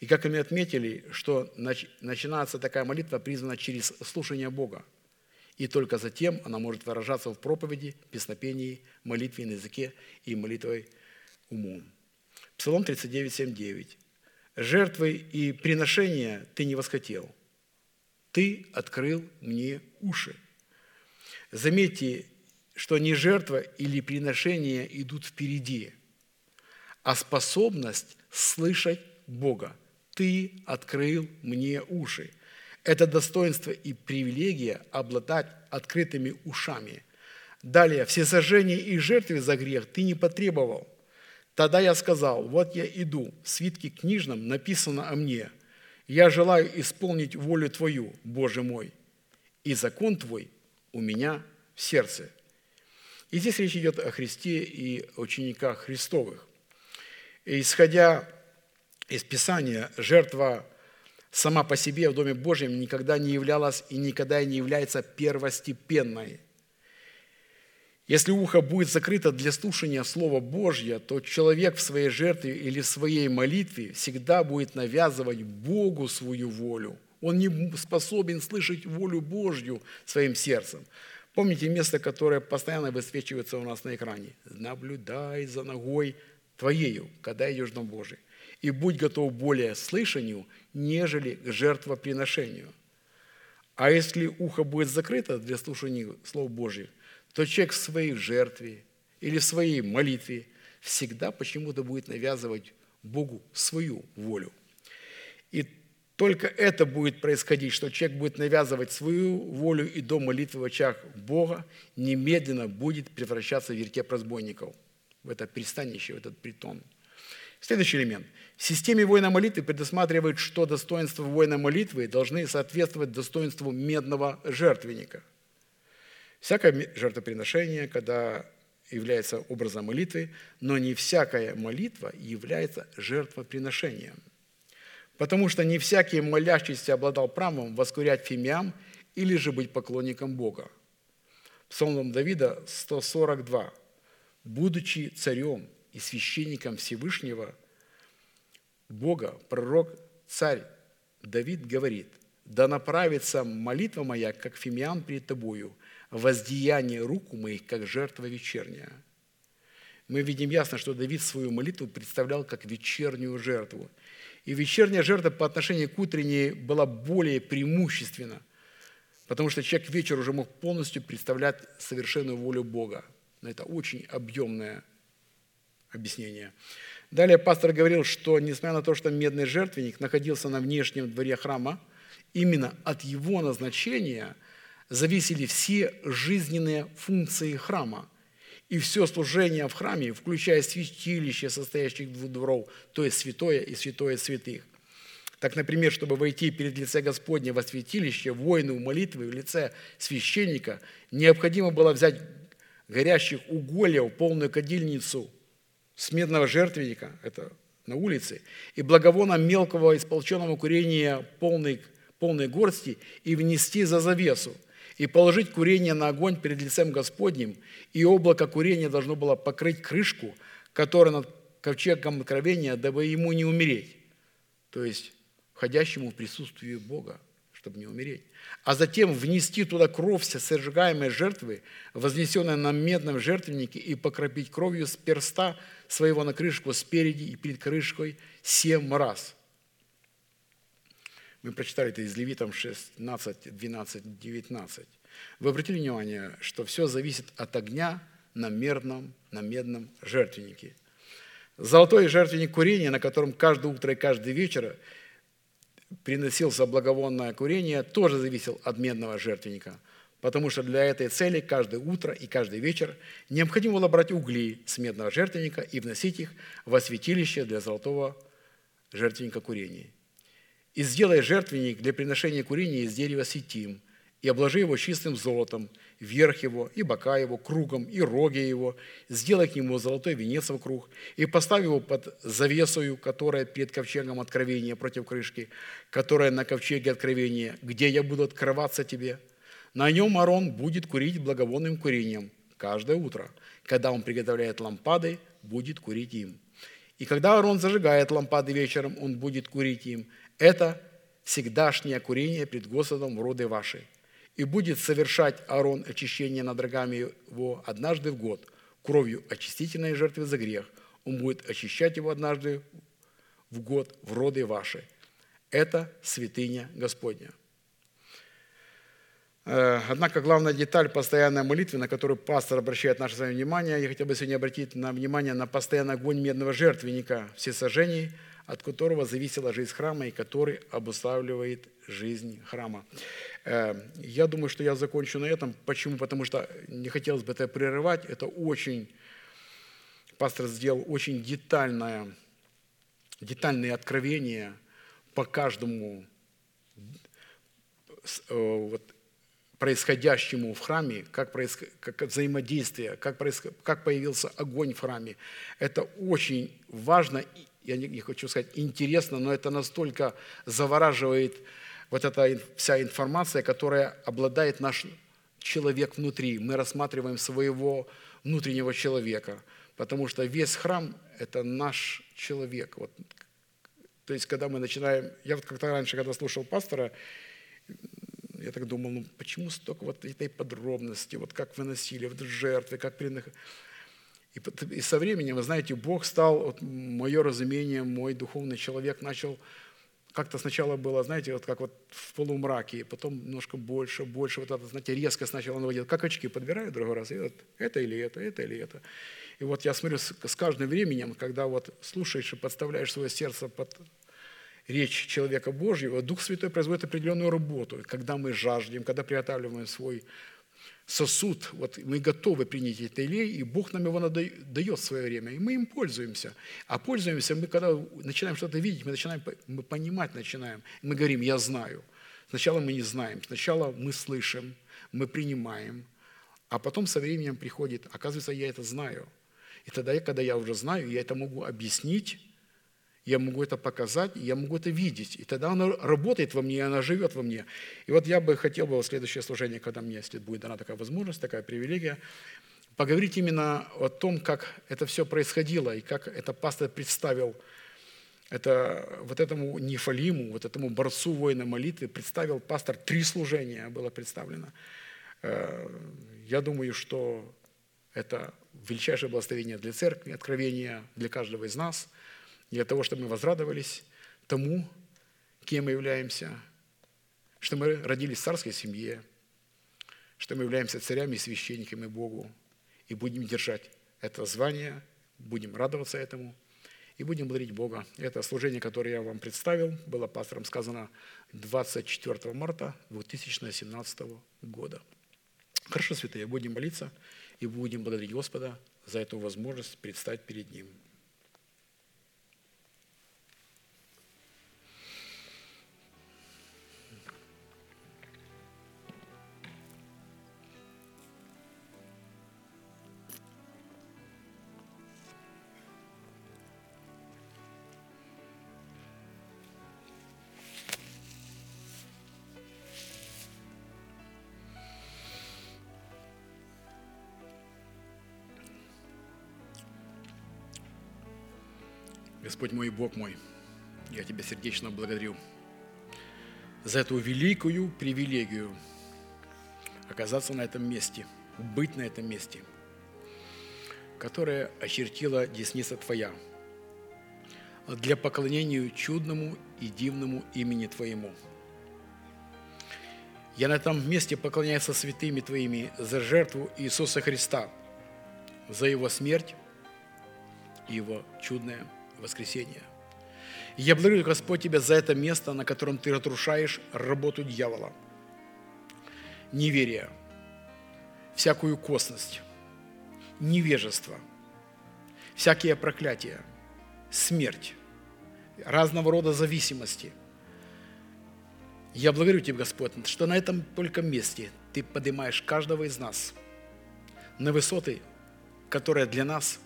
И как мы отметили, что начинается такая молитва призвана через слушание Бога. И только затем она может выражаться в проповеди, песнопении, молитве на языке и молитвой умом. Псалом 39, 7, 9. «Жертвы и приношения ты не восхотел, ты открыл мне уши. Заметьте, что не жертва или приношение идут впереди, а способность слышать Бога. Ты открыл мне уши. Это достоинство и привилегия обладать открытыми ушами. Далее, все сожжения и жертвы за грех ты не потребовал. Тогда я сказал, вот я иду, в свитке книжном написано о мне – я желаю исполнить волю Твою, Боже мой, и закон Твой у меня в сердце. И здесь речь идет о Христе и учениках Христовых. И исходя из Писания, жертва сама по себе в Доме Божьем никогда не являлась и никогда не является первостепенной – если ухо будет закрыто для слушания Слова Божьего, то человек в своей жертве или в своей молитве всегда будет навязывать Богу свою волю. Он не способен слышать волю Божью своим сердцем. Помните место, которое постоянно высвечивается у нас на экране? «Наблюдай за ногой твоею, когда идешь Дом Божий, и будь готов более слышанию, нежели к жертвоприношению». А если ухо будет закрыто для слушания Слов Божьих, то человек в своей жертве или в своей молитве всегда почему-то будет навязывать Богу свою волю. И только это будет происходить, что человек будет навязывать свою волю и до молитвы в очах Бога, немедленно будет превращаться в вертеп разбойников, в это пристанище, в этот притон. Следующий элемент. В системе воина молитвы предусматривает, что достоинства воина молитвы должны соответствовать достоинству медного жертвенника. Всякое жертвоприношение, когда является образом молитвы, но не всякая молитва является жертвоприношением. Потому что не всякий молящийся обладал правом воскурять фимиам или же быть поклонником Бога. Псалмом Давида 142. «Будучи царем и священником Всевышнего, Бога, пророк, царь Давид говорит, «Да направится молитва моя, как фимиам перед тобою, воздеяние руку моих, как жертва вечерняя». Мы видим ясно, что Давид свою молитву представлял как вечернюю жертву. И вечерняя жертва по отношению к утренней была более преимущественна, потому что человек вечер уже мог полностью представлять совершенную волю Бога. Но это очень объемное объяснение. Далее пастор говорил, что несмотря на то, что медный жертвенник находился на внешнем дворе храма, именно от его назначения зависели все жизненные функции храма. И все служение в храме, включая святилище, состоящее из двух дворов, то есть святое и святое святых. Так, например, чтобы войти перед лице Господня во святилище, воину молитвы в лице священника, необходимо было взять горящих угольев, полную кадильницу – с медного жертвенника, это на улице, и благовона мелкого исполченного курения полной, полной горсти и внести за завесу, и положить курение на огонь перед лицем Господним, и облако курения должно было покрыть крышку, которая над ковчегом откровения, дабы ему не умереть, то есть входящему в присутствие Бога, чтобы не умереть а затем внести туда кровь сожигаемой жертвы, вознесенной на медном жертвеннике, и покропить кровью с перста своего на крышку спереди и перед крышкой семь раз. Мы прочитали это из Левитам 16, 12, 19. Вы обратили внимание, что все зависит от огня на медном, на медном жертвеннике. Золотой жертвенник курения, на котором каждое утро и каждый вечер приносился благовонное курение, тоже зависел от медного жертвенника, потому что для этой цели каждое утро и каждый вечер необходимо было брать угли с медного жертвенника и вносить их во святилище для золотого жертвенника курения. «И сделай жертвенник для приношения курения из дерева сетим, и обложи его чистым золотом, верх его, и бока его, кругом, и роги его, сделай к нему золотой венец вокруг, и поставь его под завесою, которая перед ковчегом откровения против крышки, которая на ковчеге откровения, где я буду открываться тебе. На нем Арон будет курить благовонным курением каждое утро. Когда он приготовляет лампады, будет курить им. И когда Арон зажигает лампады вечером, он будет курить им. Это всегдашнее курение пред Господом в роды вашей и будет совершать Аарон очищение над рогами его однажды в год кровью очистительной жертвы за грех. Он будет очищать его однажды в год в роды ваши. Это святыня Господня. Э, однако главная деталь постоянной молитвы, на которую пастор обращает наше с вами внимание, я хотел бы сегодня обратить на внимание на постоянный огонь медного жертвенника всесожжений, от которого зависела жизнь храма и который обуславливает жизнь храма. Э, я думаю, что я закончу на этом. Почему? Потому что не хотелось бы это прерывать. Это очень, пастор сделал очень детальное, детальные откровения по каждому э, вот, происходящему в храме, как, происход... как взаимодействие, как, происход... как появился огонь в храме. Это очень важно, я не, не хочу сказать интересно, но это настолько завораживает вот эта вся информация, которая обладает наш человек внутри. Мы рассматриваем своего внутреннего человека, потому что весь храм – это наш человек. Вот. То есть, когда мы начинаем… Я вот как-то раньше, когда слушал пастора, я так думал, ну почему столько вот этой подробности, вот как выносили, вот жертвы, как приносили. И, со временем, вы знаете, Бог стал, вот, мое разумение, мой духовный человек начал как-то сначала было, знаете, вот как вот в полумраке, потом немножко больше, больше, вот это, знаете, резко сначала наводил, как очки подбираю другой раз, и вот это или это, это или это. И вот я смотрю, с, с каждым временем, когда вот слушаешь и подставляешь свое сердце под речь человека Божьего, Дух Святой производит определенную работу. Когда мы жаждем, когда приготавливаем свой сосуд, вот мы готовы принять этот елей, и Бог нам его дает в свое время, и мы им пользуемся. А пользуемся мы, когда начинаем что-то видеть, мы начинаем мы понимать, начинаем, мы говорим, я знаю. Сначала мы не знаем, сначала мы слышим, мы принимаем, А потом со временем приходит, оказывается, я это знаю. И тогда, когда я уже знаю, я это могу объяснить, я могу это показать, я могу это видеть. И тогда оно работает во мне, оно живет во мне. И вот я бы хотел бы в следующее служение, когда мне, если будет дана такая возможность, такая привилегия, поговорить именно о том, как это все происходило, и как это пастор представил это вот этому Нефалиму, вот этому борцу воина молитвы представил пастор, три служения было представлено. Э, я думаю, что это величайшее благословение для церкви, откровение для каждого из нас, для того, чтобы мы возрадовались тому, кем мы являемся, что мы родились в царской семье, что мы являемся царями и священниками Богу, и будем держать это звание, будем радоваться этому – и будем благодарить Бога. Это служение, которое я вам представил, было пастором сказано 24 марта 2017 года. Хорошо, святые, будем молиться и будем благодарить Господа за эту возможность предстать перед Ним. Господь мой и Бог мой, я Тебя сердечно благодарю за эту великую привилегию оказаться на этом месте, быть на этом месте, которое очертила десница Твоя для поклонения чудному и дивному имени Твоему. Я на этом месте поклоняюсь святыми Твоими за жертву Иисуса Христа, за Его смерть и Его чудное воскресения. я благодарю, Господь, Тебя за это место, на котором Ты разрушаешь работу дьявола. Неверие, всякую косность, невежество, всякие проклятия, смерть, разного рода зависимости. Я благодарю Тебя, Господь, что на этом только месте Ты поднимаешь каждого из нас на высоты, которые для нас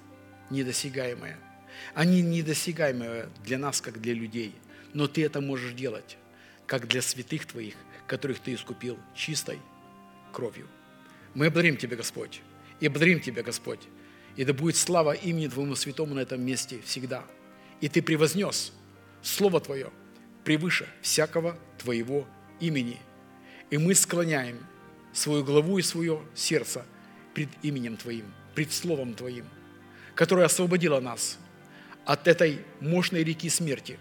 недосягаемые – они недосягаемы для нас, как для людей, но ты это можешь делать, как для святых твоих, которых ты искупил чистой кровью. Мы благодарим Тебя, Господь, и благодарим Тебя, Господь, и да будет слава имени Твоему Святому на этом месте всегда. И Ты превознес Слово Твое превыше всякого Твоего имени. И мы склоняем свою главу и свое сердце пред именем Твоим, пред Словом Твоим, которое освободило нас от этой мощной реки смерти.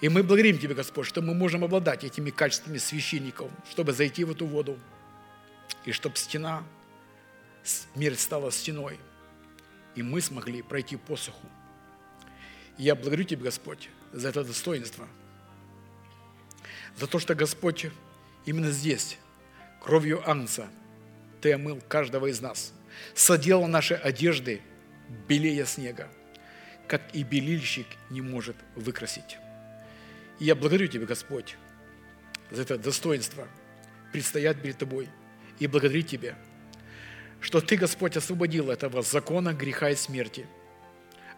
И мы благодарим Тебя, Господь, что мы можем обладать этими качествами священников, чтобы зайти в эту воду, и чтобы стена, смерть стала стеной, и мы смогли пройти посуху. И я благодарю Тебя, Господь, за это достоинство, за то, что, Господь, именно здесь, кровью Анца, Ты омыл каждого из нас, соделал наши одежды белее снега, как и белильщик не может выкрасить. И я благодарю Тебя, Господь, за это достоинство предстоять перед Тобой и благодарить Тебя, что Ты, Господь, освободил этого закона греха и смерти,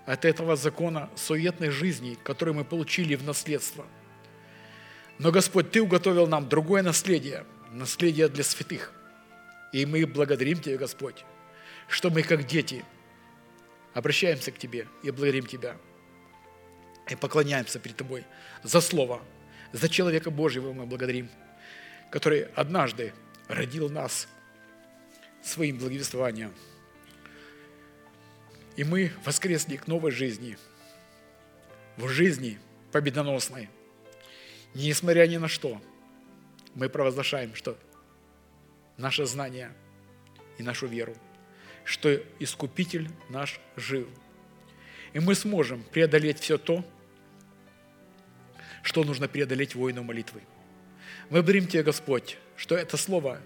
от этого закона суетной жизни, который мы получили в наследство. Но, Господь, Ты уготовил нам другое наследие, наследие для святых. И мы благодарим Тебя, Господь, что мы, как дети – обращаемся к Тебе и благодарим Тебя. И поклоняемся перед Тобой за Слово, за человека Божьего мы благодарим, который однажды родил нас своим благовествованием. И мы воскресли к новой жизни, в жизни победоносной. Несмотря ни на что, мы провозглашаем, что наше знание и нашу веру – что Искупитель наш жив. И мы сможем преодолеть все то, что нужно преодолеть воину молитвы. Мы благодарим Тебя, Господь, что это Слово,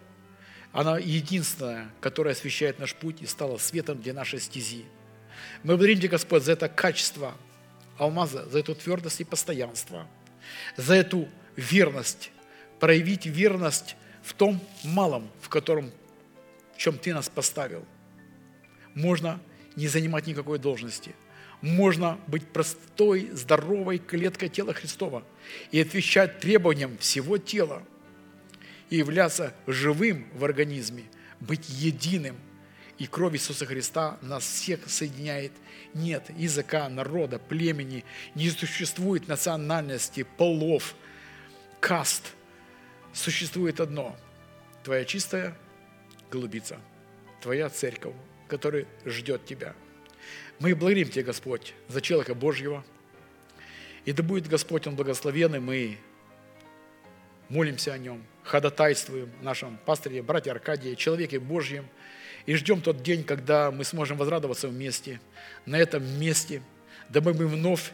оно единственное, которое освещает наш путь и стало светом для нашей стези. Мы благодарим Тебя, Господь, за это качество алмаза, за эту твердость и постоянство, за эту верность, проявить верность в том малом, в котором в чем Ты нас поставил. Можно не занимать никакой должности. Можно быть простой, здоровой клеткой тела Христова и отвечать требованиям всего тела и являться живым в организме, быть единым. И кровь Иисуса Христа нас всех соединяет. Нет языка, народа, племени, не существует национальности, полов, каст. Существует одно – твоя чистая голубица, твоя церковь, которая ждет тебя. Мы благодарим Тебя, Господь, за человека Божьего. И да будет Господь, Он благословенный, мы молимся о Нем, ходатайствуем нашем пасторе, братья Аркадии, человеке Божьем, и ждем тот день, когда мы сможем возрадоваться вместе, на этом месте, дабы мы вновь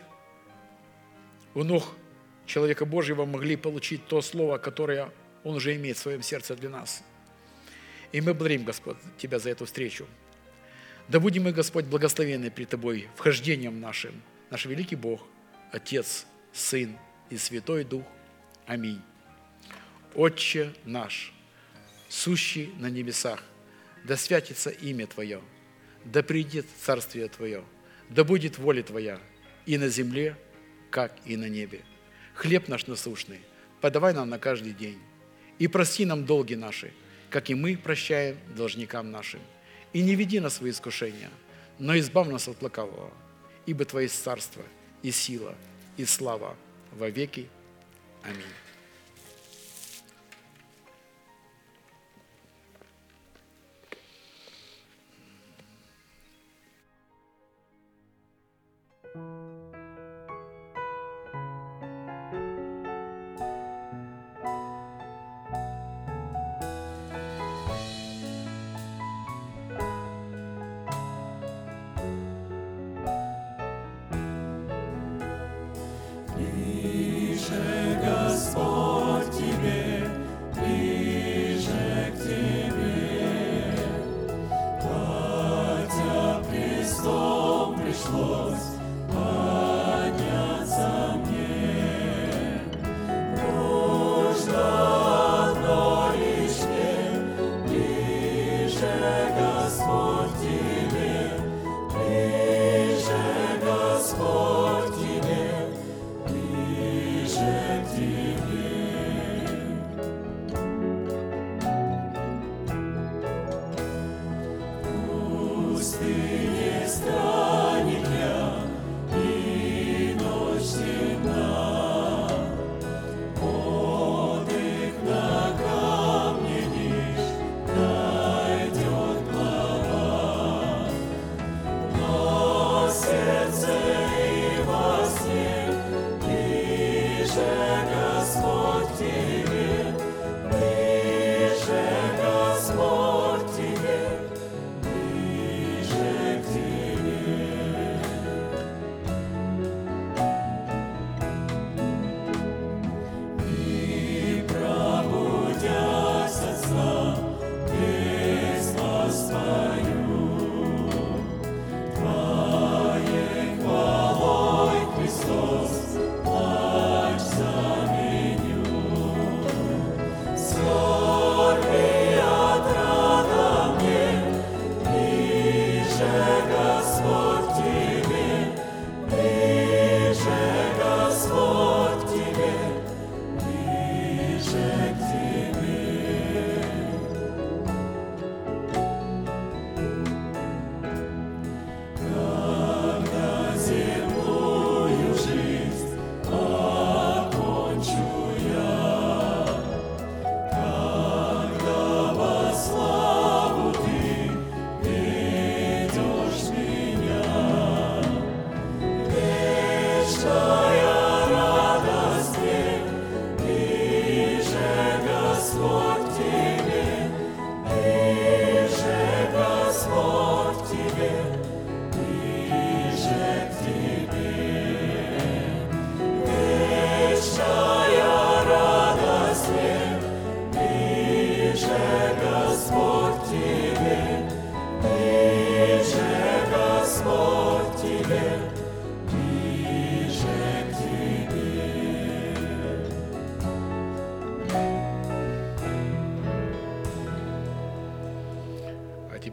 у ног человека Божьего могли получить то слово, которое Он уже имеет в своем сердце для нас. И мы благодарим, Господь, Тебя за эту встречу. Да будем мы, Господь, благословенны при Тобой вхождением нашим, наш великий Бог, Отец, Сын и Святой Дух. Аминь. Отче наш, сущий на небесах, да святится имя Твое, да придет Царствие Твое, да будет воля Твоя и на земле, как и на небе. Хлеб наш насущный подавай нам на каждый день, и прости нам долги наши, как и мы прощаем должникам нашим. И не веди нас в свои искушения, но избавь нас от лукавого, ибо Твое царство и сила и слава во веки. Аминь.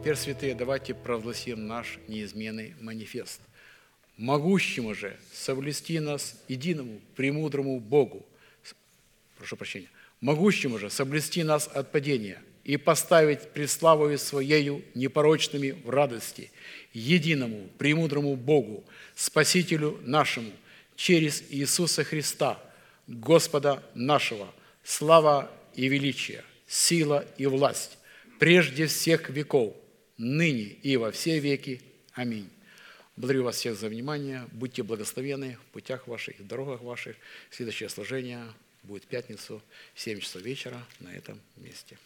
Теперь, святые, давайте провозгласим наш неизменный манифест. Могущему же соблюсти нас единому, премудрому Богу, прошу прощения, могущему же соблюсти нас от падения и поставить пред славою Своею непорочными в радости, единому, премудрому Богу, Спасителю нашему, через Иисуса Христа, Господа нашего, слава и величие, сила и власть, прежде всех веков, ныне и во все веки. Аминь. Благодарю вас всех за внимание. Будьте благословены в путях ваших, в дорогах ваших. Следующее служение будет в пятницу в 7 часов вечера на этом месте.